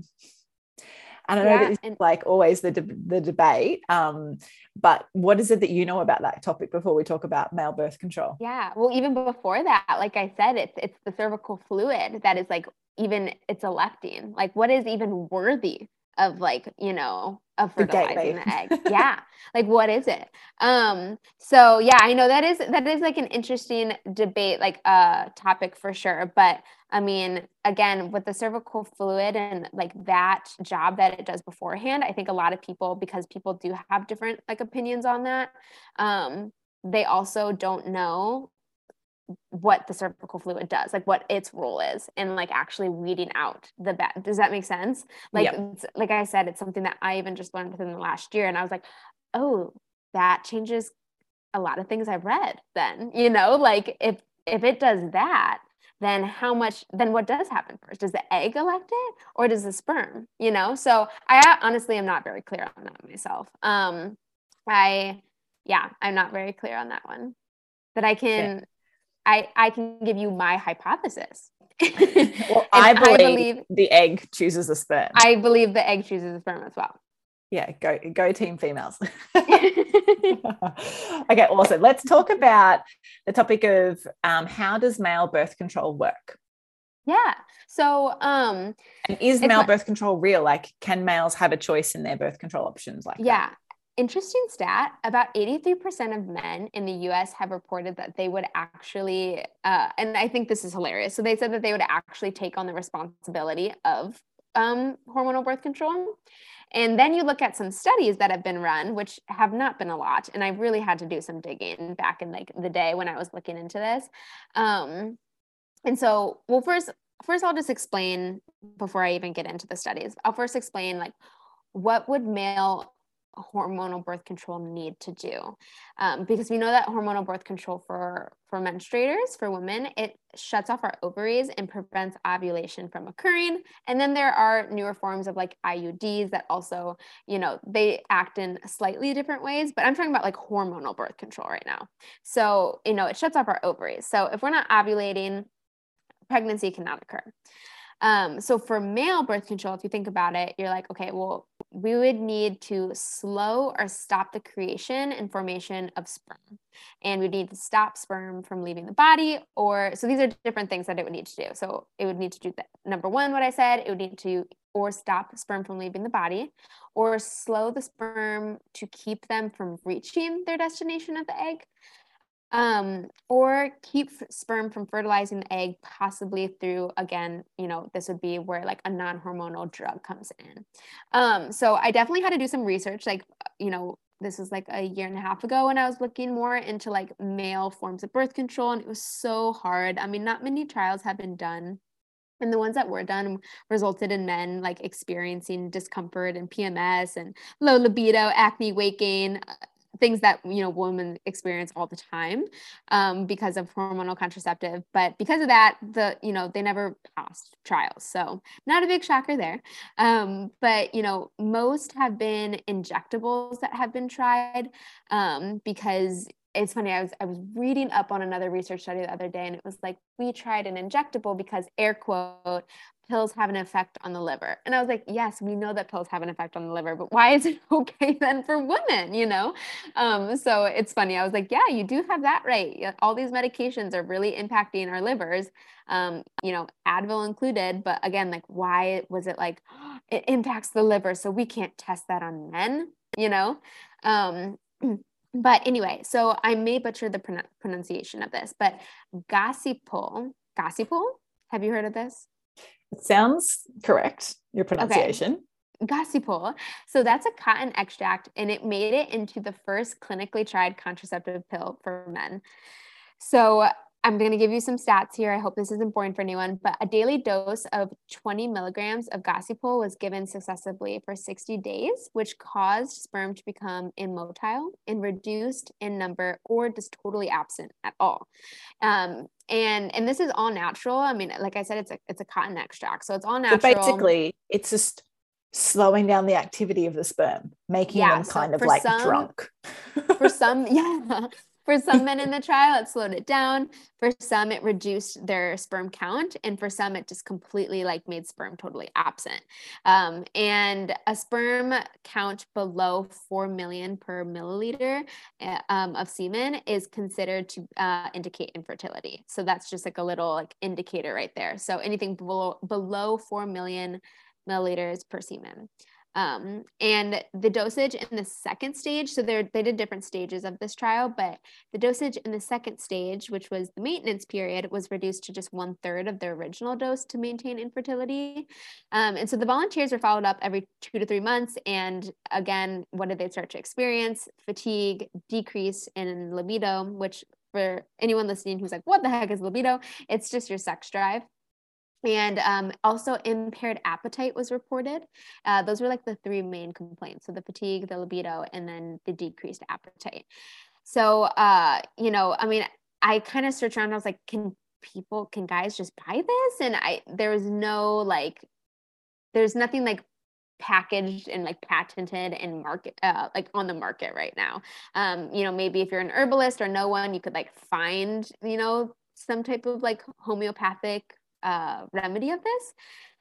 And I know yeah, that it's like always the, de- the debate. Um, but what is it that you know about that topic before we talk about male birth control? Yeah. Well, even before that, like I said, it's it's the cervical fluid that is like even it's a electing. Like what is even worthy of like you know of fertilizing the, egg. <laughs> Yeah. Like what is it? Um so yeah i know that is that is like an interesting debate like uh topic for sure but i mean again with the cervical fluid and like that job that it does beforehand i think a lot of people because people do have different like opinions on that um they also don't know what the cervical fluid does, like what its role is, and like actually weeding out the bad. Does that make sense? Like, yep. like I said, it's something that I even just learned within the last year, and I was like, oh, that changes a lot of things I've read. Then <laughs> you know, like if if it does that, then how much? Then what does happen first? Does the egg elect it, or does the sperm? You know, so I honestly am not very clear on that myself. Um, I yeah, I'm not very clear on that one. But I can I, I can give you my hypothesis. well, <laughs> I believe, I believe, the egg chooses the sperm. I believe the egg chooses the sperm as well. Yeah, go go team females. <laughs> <laughs> okay, awesome. Let's talk about the topic of um, how does male birth control work? Yeah. So, um, and is male birth control real? Like, can males have a choice in their birth control options? Like, yeah, that? Interesting stat about 83% of men in the US have reported that they would actually, uh, and I think this is hilarious. So they said that they would actually take on the responsibility of um, hormonal birth control. And then you look at some studies that have been run, which have not been a lot. And I really had to do some digging back in like the day when I was looking into this. Um, and so, well, first, first I'll just explain before I even get into the studies. I'll first explain like what would male hormonal birth control need to do. Um, because we know that hormonal birth control for for menstruators for women it shuts off our ovaries and prevents ovulation from occurring. And then there are newer forms of like iuds that also you know they act in slightly different ways but i'm talking about like hormonal birth control right now. So you know it shuts off our ovaries. So if we're not ovulating pregnancy cannot occur. Um, so for male birth control, if you think about it, you're like, okay, well, we would need to slow or stop the creation and formation of sperm. and we'd need to stop sperm from leaving the body. Or so these are different things that it would need to do. So it would need to do that. Number one, what I said, it would need to or stop sperm from leaving the body, or slow the sperm to keep them from reaching their destination of the egg um, or keep sperm from fertilizing the egg, possibly through, again, you know, this would be where like a non hormonal drug comes in. Um, so I definitely had to do some research, like, you know, this was like a year and a half ago when I was looking more into like male forms of birth control, and it was so hard. I mean, not many trials have been done and the ones that were done resulted in men like experiencing discomfort and PMS and low libido, acne, weight gain, things that you know women experience all the time um, because of hormonal contraceptive but because of that the you know they never passed trials so not a big shocker there. Um, but you know most have been injectables that have been tried um, because it's funny i was i was reading up on another research study the other day and it was like we tried an injectable because air quote pills have an effect on the liver. And I was like, yes, we know that pills have an effect on the liver, but why is it <laughs> okay then for women, you know? Um, so it's funny. I was like, yeah, you do have that right. All these medications are really impacting our livers, um, you know, Advil included. But again, like, why was it like, <gasps> it impacts the liver, so we can't test that on men, you know? Um, <clears throat> but anyway, so I may butcher the pronunciation of this, but Gossypol, Gossypol, have you heard of this? It sounds correct, your pronunciation. Okay. Gossypol. So that's a cotton extract, and it made it into the first clinically tried contraceptive pill for men. So I'm going to give you some stats here. I hope this isn't boring for anyone, but a daily dose of 20 milligrams of Gossypol was given successively for 60 days, which caused sperm to become immotile and reduced in number or just totally absent at all. Um, and and this is all natural. I mean, like I said, it's a it's a cotton extract, so it's all natural. So basically, it's just slowing down the activity of the sperm, making yeah, them kind so of like some, drunk. for <laughs> some, <laughs> yeah, for some men in the trial, it slowed it down. For some, it reduced their sperm count. And for some, it just completely like made sperm totally absent. Um, and a sperm count below 4 million per milliliter uh, um, of semen is considered to uh, indicate infertility. So that's just like a little like indicator right there. So anything below, below 4 million milliliters per semen. Um, and the dosage in the second stage, so they they did different stages of this trial, but the dosage in the second stage, which was the maintenance period, was reduced to just one third of their original dose to maintain infertility. Um, and so the volunteers were followed up every two to three months. And again, what did they start to experience? Fatigue, decrease in libido, which for anyone listening who's like, what the heck is libido? It's just your sex drive and um, also impaired appetite was reported. Uh, those were like the three main complaints. So the fatigue, the libido, and then the decreased appetite. So, uh, you know, I mean, I kind of searched around. I was like, can people, can guys just buy this? And I, there was no like, there's nothing like packaged and like patented and market uh, like on the market right now um you know maybe if you're an herbalist or no one you could like find you know some type of like homeopathic uh, remedy of this.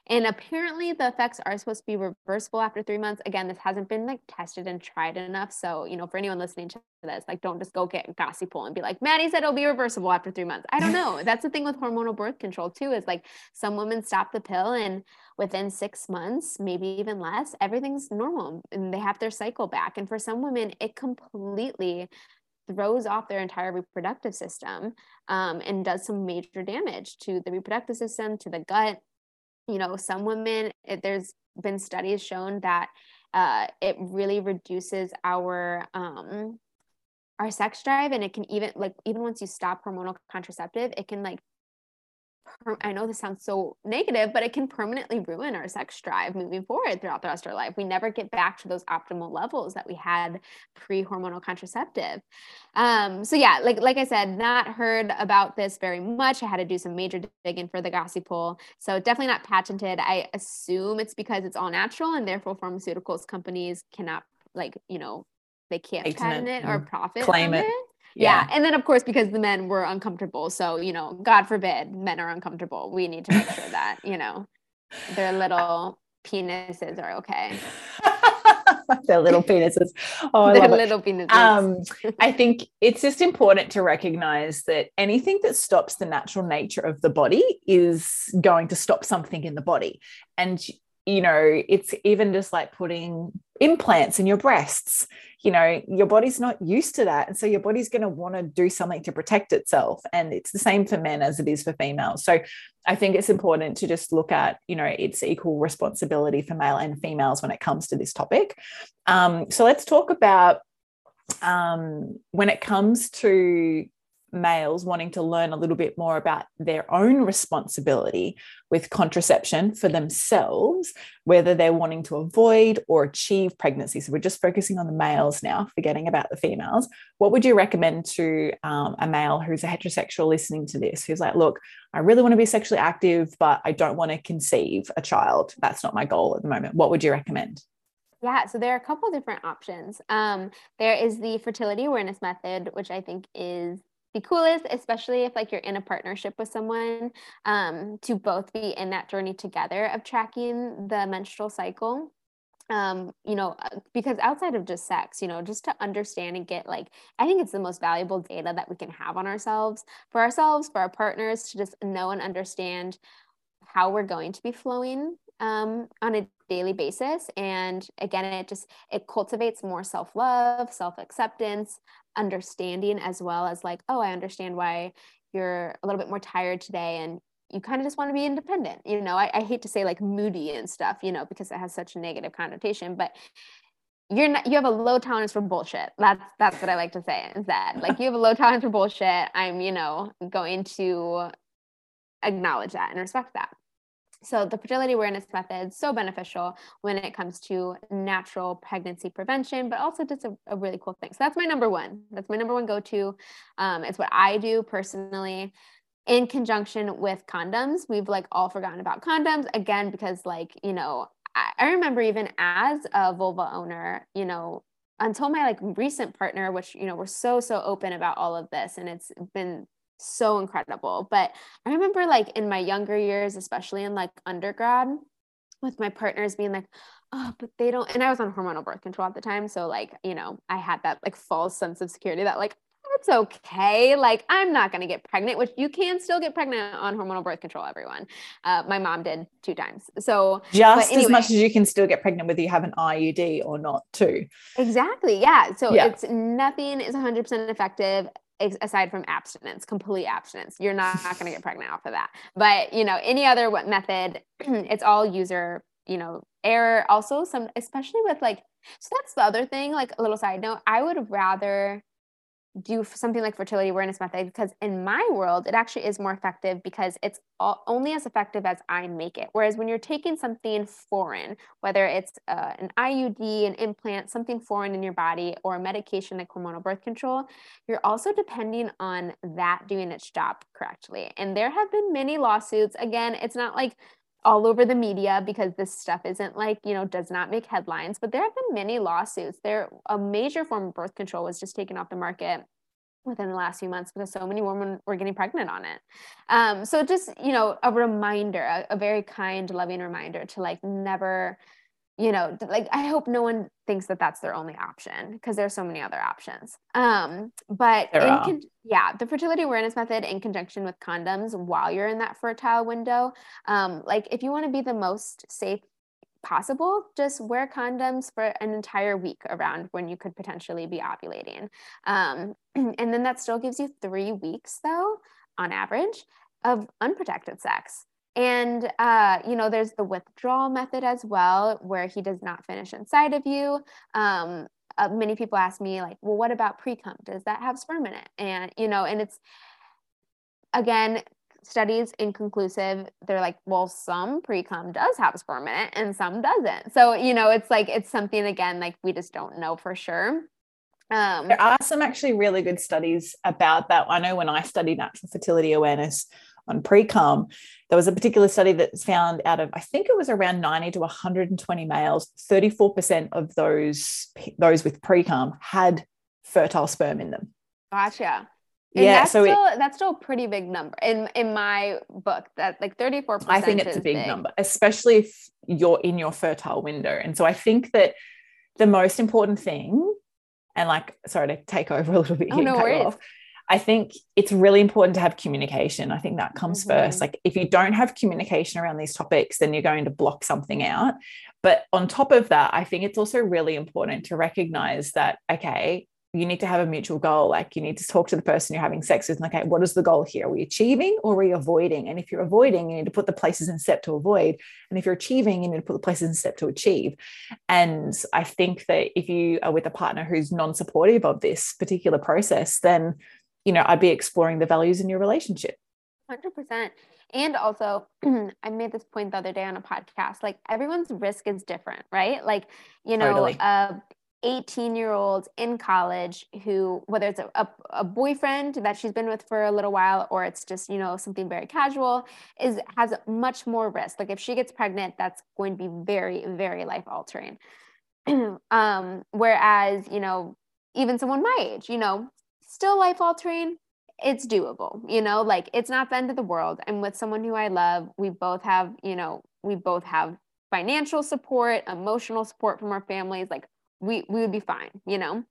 And apparently the effects are supposed to be reversible after three months. Again, this hasn't been like tested and tried enough. So, you know, for anyone listening to this, like don't just go get Gossypol and be like, Maddie said it'll be reversible after three months. I don't <laughs> know. That's the thing with hormonal birth control too, is like some women stop the pill and within six months, maybe even less, everything's normal and they have their cycle back. And for some women, it completely throws off their entire reproductive system um, and does some major damage to the reproductive system, to the gut. You know, some women, it, there's been studies shown that uh, it really reduces our um, our sex drive, and it can even like even once you stop hormonal contraceptive, it can like per- I know this sounds so negative, but it can permanently ruin our sex drive moving forward throughout the rest of our life. We never get back to those optimal levels that we had pre-hormonal contraceptive. Um, so yeah, like like I said, not heard about this very much. I had to do some major digging for the Gossypol. So definitely not patented. I assume it's because it's all natural and therefore pharmaceuticals companies cannot like, you know, they can't patent it or profit claim it. it yeah. yeah. And then, of course, because the men were uncomfortable. So, you know, God forbid men are uncomfortable. We need to make sure that, you know, their little penises are okay. <laughs> their little penises. Oh, Their love it. little penises. Um, <laughs> I think it's just important to recognize that anything that stops the natural nature of the body is going to stop something in the body. And, you know, it's even just like putting implants in your breasts. You know, your body's not used to that. And so your body's going to want to do something to protect itself. And it's the same for men as it is for females. So I think it's important to just look at, you know, it's equal responsibility for male and females when it comes to this topic. Um, so let's talk about um, when it comes to males wanting to learn a little bit more about their own responsibility with contraception for themselves, whether they're wanting to avoid or achieve pregnancy. So we're just focusing on the males now, forgetting about the females. What would you recommend to um, a male who's a heterosexual listening to this, who's like, look, I really want to be sexually active, but I don't want to conceive a child. That's not my goal at the moment. What would you recommend? Yeah, so there are a couple different options. Um, there is the fertility awareness method, which I think is the coolest, especially if like you're in a partnership with someone, um, to both be in that journey together of tracking the menstrual cycle. Um, you know, uh, because outside of just sex, you know, just to understand and get like, I think it's the most valuable data that we can have on ourselves, for ourselves, for our partners, to just know and understand how we're going to be flowing um, on a daily basis and again it just it cultivates more self-love self-acceptance understanding as well as like oh i understand why you're a little bit more tired today and you kind of just want to be independent. You know I, I hate to say like moody and stuff you know because it has such a negative connotation but you're not you have a low tolerance for bullshit. That's that's what i like to say is that like you have a low tolerance for bullshit. I'm you know going to acknowledge that and respect that so the fertility awareness method so beneficial when it comes to natural pregnancy prevention, but also just a, a really cool thing. So that's my number one. That's my number one go-to. Um, it's what I do personally in conjunction with condoms. We've like all forgotten about condoms again, because like, you know, I, I remember even as a vulva owner, you know, until my like recent partner, which, you know, we're so, so open about all of this and it's been so incredible. But I remember like in my younger years, especially in like undergrad, with my partners being like, oh, but they don't. And I was on hormonal birth control at the time. So, like, you know, I had that like false sense of security that, like, it's okay. Like, I'm not going to get pregnant, which you can still get pregnant on hormonal birth control, everyone. Uh, my mom did two times. So, just anyway, as much as you can still get pregnant whether you have an IUD or not, too. Exactly. Yeah. So, yeah. it's nothing is 100% effective aside from abstinence, complete abstinence. You're not, going to get pregnant off of that. But, you know, any other method, <clears throat> it's all user, you know, error. Also, some, especially with like, so that's the other thing, like a little side note, I would rather do something like fertility awareness method because in my world it actually is more effective because it's all, only as effective as i make it. Whereas when you're taking something foreign whether it's uh, an iud an implant something foreign in your body or a medication like hormonal birth control you're also depending on that doing its job correctly. And there have been many lawsuits. Again it's not like all over the media because this stuff isn't like you know does not make headlines but there have been many lawsuits. There a major form of birth control was just taken off the market within the last few months because so many women were getting pregnant on it. Um, so just you know a reminder a, a very kind loving reminder to like never you know like i hope no one thinks that that's their only option because there's so many other options. Um but con- yeah the fertility awareness method in conjunction with condoms while you're in that fertile window um like if you want to be the most safe possible just wear condoms for an entire week around when you could potentially be ovulating. Um <clears throat> and then that still gives you three weeks though on average of unprotected sex and, uh, you know, there's the withdrawal method as well, where he does not finish inside of you. Um, uh, many people ask me, like, well, what about pre cum? Does that have sperm in it? And, you know, and it's, again, studies inconclusive. They're like, well, some pre cum does have sperm in it and some doesn't. So, you know, it's like, it's something, again, like we just don't know for sure. Um, there are some actually really good studies about that. I know when I studied natural fertility awareness, on pre-cum, there was a particular study that found out of, I think it was around 90 to 120 males, 34% of those, those with pre-cum had fertile sperm in them. Gotcha. And yeah, that's so still, it, that's still a pretty big number in in my book. That like thirty four percent. I think it's a big, big, number, especially if you're in your fertile window. And so I think that the most important thing, and like, sorry to take over a little bit Oh, here, no and cut you worries. off. I think it's really important to have communication. I think that comes Mhm. first. Like, if you don't have communication around these topics, then you're going to block something out. But on top of that, I think it's also really important to recognize that, okay, you need to have a mutual goal. Like, you need to talk to the person you're having sex with. And, okay, what is the goal here? Are we achieving or are we avoiding? And if you're avoiding, you need to put the places in step to avoid. And if you're achieving, you need to put the places in step to achieve. And I think that if you are with a partner who's non supportive of this particular process, then, you know, I'd be exploring the values in your relationship. 100%. And also, <clears throat> I made this point the other day on a podcast like everyone's risk is different, right? Like, you know, Totally. a 18 year old in college who, whether it's a, a, a boyfriend that she's been with for a little while or it's just, you know, something very casual, is has much more risk. Like, if she gets pregnant, that's going to be very, very life altering. <clears throat> um, whereas, you know, even someone my age, you know, still life altering, it's doable, you know, like it's not the end of the world. I'm with someone who I love. We both have, you know, we both have financial support, emotional support from our families. Like we we would be fine, you know.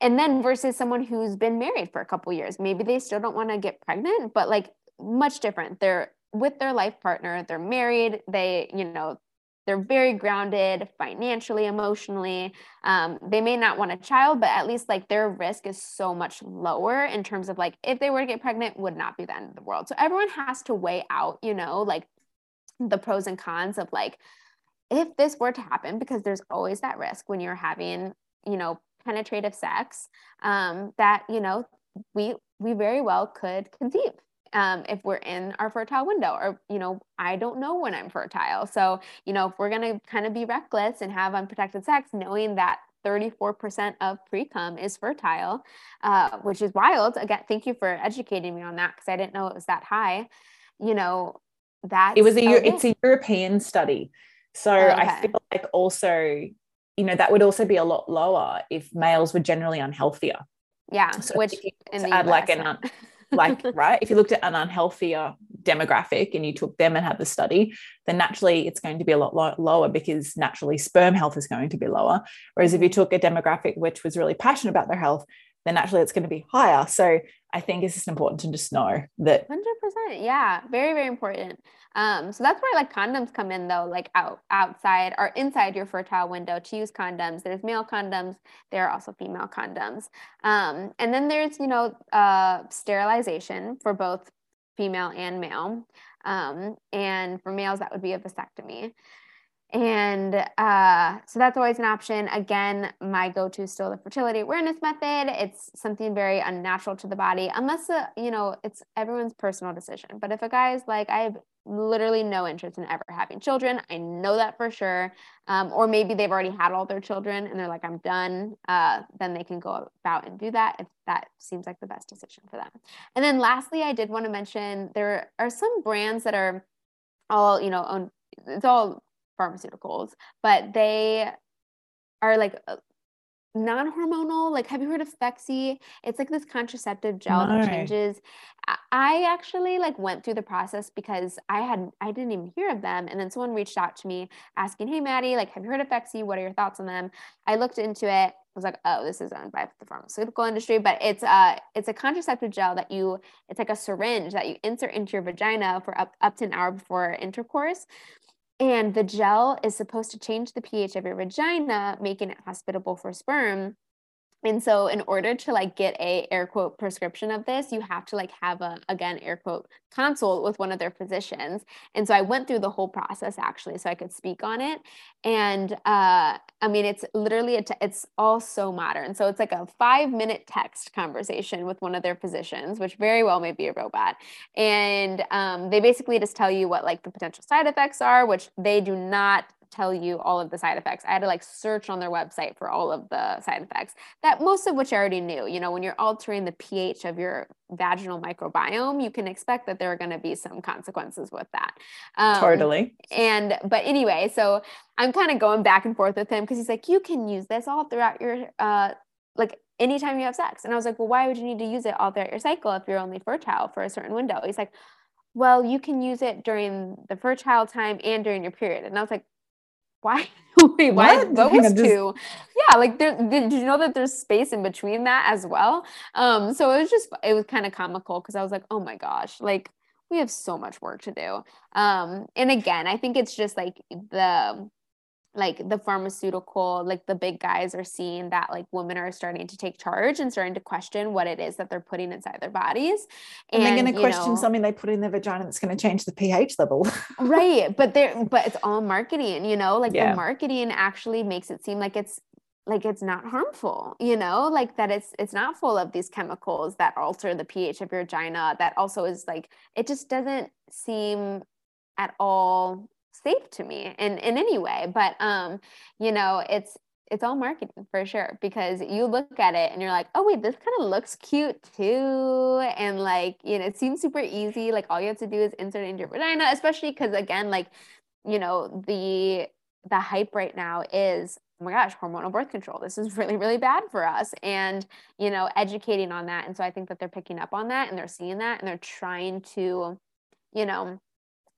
And then versus someone who's been married for a couple years, maybe they still don't want to get pregnant, but like much different. They're with their life partner, they're married, they, you know, they're very grounded financially, emotionally. Um, they may not want a child, but at least like their risk is so much lower in terms of like if they were to get pregnant, would not be the end of the world. So everyone has to weigh out, you know, like the pros and cons of like if this were to happen, because there's always that risk when you're having, you know, penetrative sex, um, that you know we we very well could conceive um, if we're in our fertile window or you know i don't know when i'm fertile so you know if we're going to kind of be reckless and have unprotected sex knowing that 34% of pre-cum is fertile uh, which is wild again thank you for educating me on that because i didn't know it was that high you know that It was a, Eu- it's a European study. So I Okay. feel like also, you know, that would also be a lot lower if males were generally unhealthier. yeah So which in add like US, an yeah. un- <laughs> like <laughs> right if you looked at an unhealthier demographic and you took them and had the study then naturally it's going to be a lot lo- lower because naturally sperm health is going to be lower whereas if you Mhm. took a demographic which was really passionate about their health then naturally it's going to be higher so i think it's just important to just know that Hundred percent, yeah, very very important. Um, so that's where like condoms come in though, like out outside or inside your fertile window to use condoms. There's male condoms. There are also female condoms. Um, and then there's you know uh, sterilization for both female and male. Um, and for males that would be a vasectomy. And uh, so that's always an option. Again, my go to is still the fertility awareness method. It's something very unnatural to the body, unless, uh, you know, it's everyone's personal decision. But if a guy is like, I have literally no interest in ever having children, I know that for sure. Um, or maybe they've already had all their children and they're like, I'm done, uh, then they can go about and do that if that seems like the best decision for them. And then lastly, I did want to mention there are some brands that are all, you know, own, it's all pharmaceuticals, but they are like uh, non-hormonal. Like, have you heard of Phexxi? It's like this contraceptive gel No. that changes. I- actually like went through the process because I had I didn't even hear of them, and then someone reached out to me asking, "Hey, Maddie, like, have you heard of Phexxi? What are your thoughts on them?" I looked into it. I was like, "Oh, this is owned by the pharmaceutical industry," but it's uh it's a contraceptive gel that you it's like a syringe that you insert into your vagina for up up to an hour before intercourse. And the gel is supposed to change the pH of your vagina, making it hospitable for sperm. And so in order to like get a air quote prescription of this, you have to like have a again air quote consult with one of their physicians. And so I went through the whole process actually so I could speak on it. And uh I mean it's literally a te- it's all so modern. So it's like a 5 minute text conversation with one of their physicians, which very well may be a robot. And um, they basically just tell you what like the potential side effects are, which they do not tell you all of the side effects. I had to like search on their website for all of the side effects that most of which I already knew. You know, when you're altering the pH of your vaginal microbiome, you can expect that there are going to be some consequences with that. Um, totally And but anyway, so I'm kind of going back and forth with him because he's like, you can use this all throughout your uh like anytime you have sex. And I was like, well, why would you need to use it all throughout your cycle if you're only fertile for a certain window? He's like, well, you can use it during the fertile time and during your period. And I was like, why <laughs> wait why those two? Yeah like there did you know that there's space in between that as well? Um so it was just it was kind of comical because i was like oh my gosh like we have so much work to do. Um and again i think it's just like the like the pharmaceutical like the big guys are seeing that like women are starting to take charge and starting to question what it is that they're putting inside their bodies. And, and they're going to question know, something they put in their vagina that's going to change the ph level. <laughs> Right but they're but it's all marketing you know? Like yeah. the marketing actually makes it seem like it's like it's not harmful you know? Like that it's it's not full of these chemicals that alter the ph of your vagina that also is like it just doesn't seem at all safe to me in in any way but um you know it's it's all marketing for sure because you look at it and you're like oh wait this kind of looks cute too and like you know it seems super easy like all you have to do is insert it into your vagina especially because again like you know the the hype right now is oh my gosh hormonal birth control this is really really bad for us and you know educating on that and so i think that they're picking up on that and they're seeing that and they're trying to you know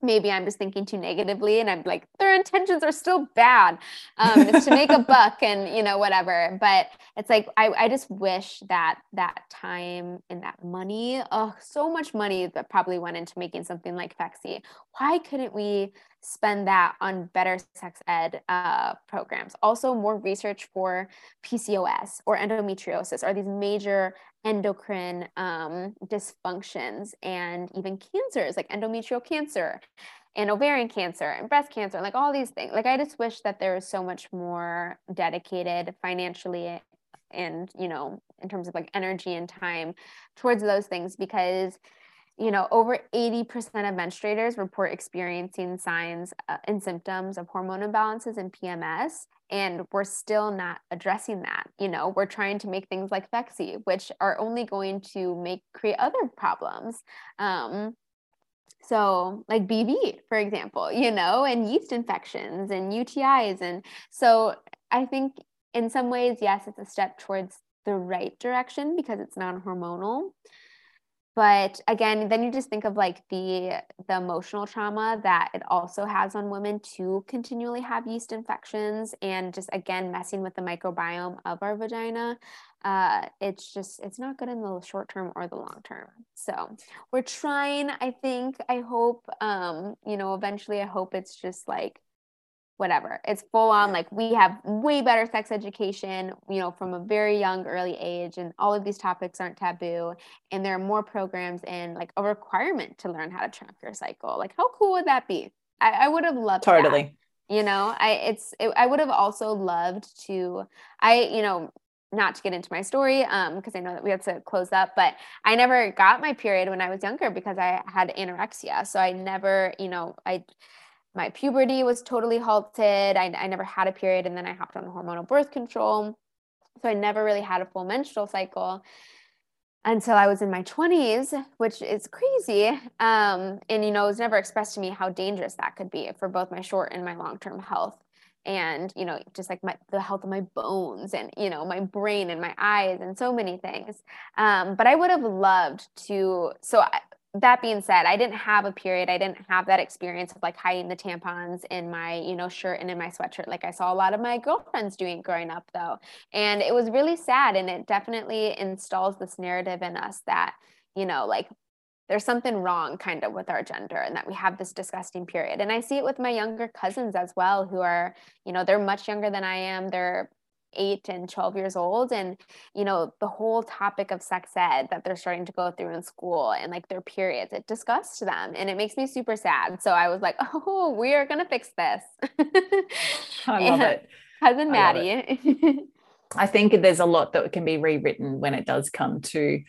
maybe I'm just thinking too negatively and I'm like, their intentions are still bad. Um, it's to make a <laughs> buck and, you know, whatever. But it's like, I, I just wish that that time and that money, oh, so much money that probably went into making something like Phexxi. Why couldn't we spend that on better sex ed uh, programs? Also, more research for PCOS or endometriosis or these major endocrine um, dysfunctions and even cancers like endometrial cancer and ovarian cancer and breast cancer like all these things like i just wish that there was so much more dedicated financially and you know in terms of like energy and time towards those things because you know over 80% of menstruators report experiencing signs uh, and symptoms of hormone imbalances and pms and we're still not addressing that. You know we're trying to make things like Phexxi which are only going to make create other problems. Um, so like BV for example you know and yeast infections and utis and so i think in some ways yes it's a step towards the right direction because it's non-hormonal but again then you just think of like the the emotional trauma that it also has on women to continually have yeast infections and just again messing with the microbiome of our vagina uh, it's just it's not good in the short term or the long term. So we're trying i think i hope um you know eventually i hope it's just like whatever. It's full on like we have way better sex education, you know, from a very young early age and all of these topics aren't taboo and there are more programs and like a requirement to learn how to track your cycle. Like how cool would that be? I, I would have loved totally. That. You know, I it's it, I would have also loved to I, you know, not to get into my story um because I know that we have to close up but I never got my period when I was younger because I had anorexia so I never you know I my puberty was totally halted. I, I never had a period and then I hopped on hormonal birth control. So I never really had a full menstrual cycle until I was in my 20s, which is crazy. Um, and, you know, it was never expressed to me how dangerous that could be for both my short and my long term health. And, you know, just like my, the health of my bones and, you know, my brain and my eyes and so many things. Um, but I would have loved to. So I, that being said, I didn't have a period. I didn't have that experience of like hiding the tampons in my, you know, shirt and in my sweatshirt like I saw a lot of my girlfriends doing growing up though. And it was really sad and it definitely installs this narrative in us that, you know, like there's something wrong kind of with our gender and that we have this disgusting period. And I see it with my younger cousins as well who are, you know, they're much younger than I am. They're 8 and 12 years old and you know the whole topic of sex ed that they're starting to go through in school and like their periods it disgusts them and it makes me super sad. So i was like oh we are going to fix this. <laughs> I love it. <laughs> Cousin maddie. <laughs> I think there's a lot that can be rewritten when it does come to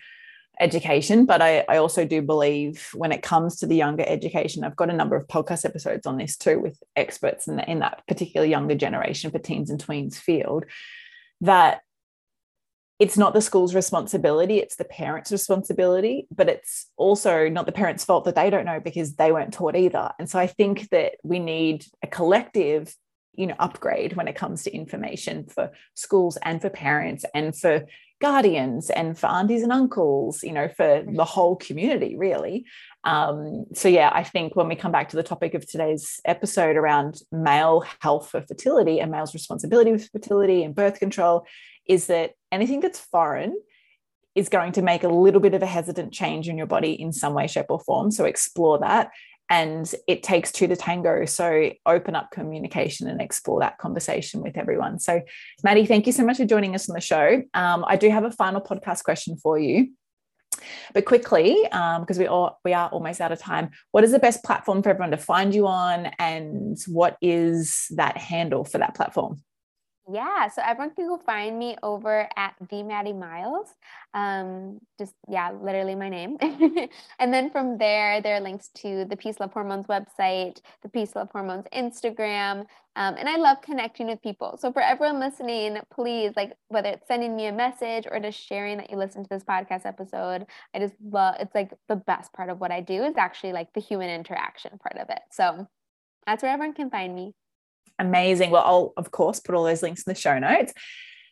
education but I, I also do believe when it comes to the younger education i've got a number of podcast episodes on this too with experts in, the, in that particular younger generation for teens and tweens field that it's not the school's responsibility it's the parents responsibility but it's also not the parents fault that they don't know because they weren't taught either. And so i think that we need a collective you know upgrade when it comes to information for schools and for parents and for guardians and for aunties and uncles, you know, for the whole community, really. Um, so, yeah, I think when we come back to the topic of today's episode around male health for fertility and male's responsibility with fertility and birth control, is that anything that's foreign is going to make a little bit of a hesitant change in your body in some way, shape, or form. So, explore that and it takes two to tango. So open up communication and explore that conversation with everyone. So maddie thank you so much for joining us on the show. Um, i do have a final podcast question for you. But quickly because um, we all we are almost out of time what is the best platform for everyone to find you on and what is that handle for that platform yeah, so everyone can go find me over at the Maddie Miles. Um, just yeah, literally my name. <laughs> and then from there, there are links to the Peace Love Hormones website, the Peace Love Hormones Instagram. Um, and I love connecting with people. So for everyone listening, please like whether it's sending me a message or just sharing that you listen to this podcast episode. I just love it's like the best part of what I do is actually like the human interaction part of it. So that's where everyone can find me. Amazing. Well, I'll, of course, put all those links in the show notes.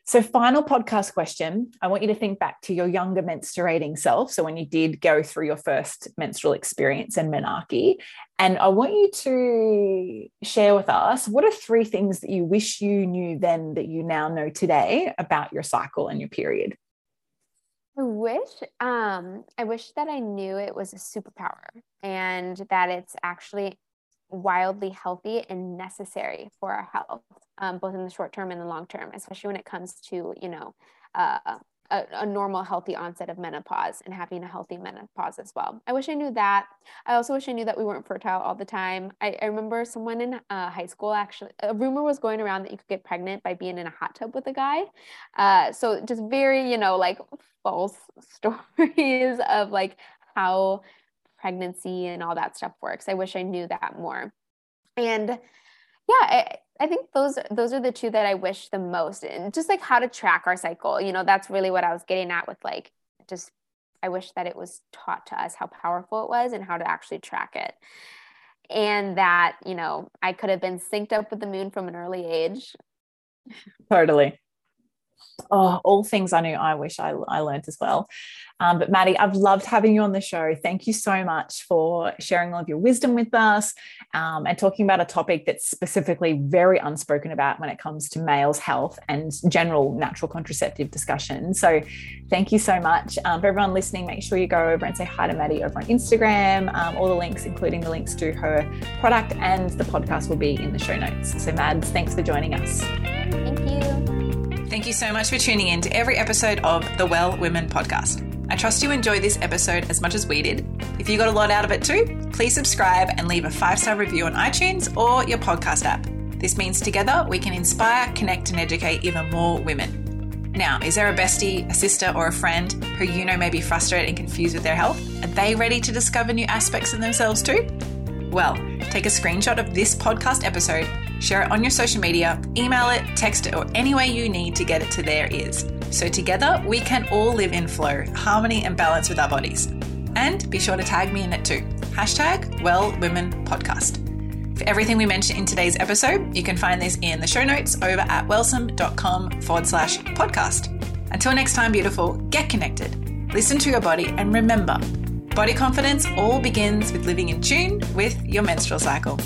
So, final podcast question I want you to think back to your younger menstruating self. So, when you did go through your first menstrual experience and menarche, and I want you to share with us what are three things that you wish you knew then that you now know today about your cycle and your period? I wish um I wish that I knew it was a superpower and that it's actually wildly healthy and necessary for our health, um, both in the short term and the long term, especially when it comes to, you know, uh, a, a, normal, healthy onset of menopause and having a healthy menopause as well. I wish I knew that. I also wish I knew that we weren't fertile all the time. I, I remember someone in uh, high school actually, a rumor was going around that you could get pregnant by being in a hot tub with a guy. Uh, so just very, you know, like false <laughs> stories of like how pregnancy and all that stuff works. I wish I knew that more. And yeah, I, I think those those are the two that I wish the most and just like how to track our cycle. You know, that's really what I was getting at with like just I wish that it was taught to us how powerful it was and how to actually track it. And that, you know, I could have been synced up with the moon from an early age. Totally oh, all things I knew I wish I, I learned as well. Um, but Maddie, I've loved having you on the show. Thank you so much for sharing all of your wisdom with us um, and talking about a topic that's specifically very unspoken about when it comes to males' health and general natural contraceptive discussion. So, thank you so much. Um, for everyone listening, make sure you go over and say hi to Maddie over on Instagram. Um, all the links, including the links to her product and the podcast, will be in the show notes. So, Mads, thanks for joining us. Thank you. Thank you so much for tuning in to every episode of the Well Woman podcast. I trust you enjoyed this episode as much as we did. If you got a lot out of it too, please subscribe and leave a five star review on iTunes or your podcast app. This means together we can inspire, connect, and educate even more women. Now, is there a bestie, a sister, or a friend who you know may be frustrated and confused with their health? Are they ready to discover new aspects of themselves too? Well, take a screenshot of this podcast episode, share it on your social media, email it, text it, or any way you need to get it to their ears. So together we can all live in flow, harmony, and balance with our bodies. And be sure to tag me in it too. Hashtag Well Woman Podcast. For everything we mentioned in today's episode, you can find this in the show notes over at wellsome.com forward slash podcast. Until next time, beautiful, get connected, listen to your body, and remember Body confidence all begins with living in tune with your menstrual cycle.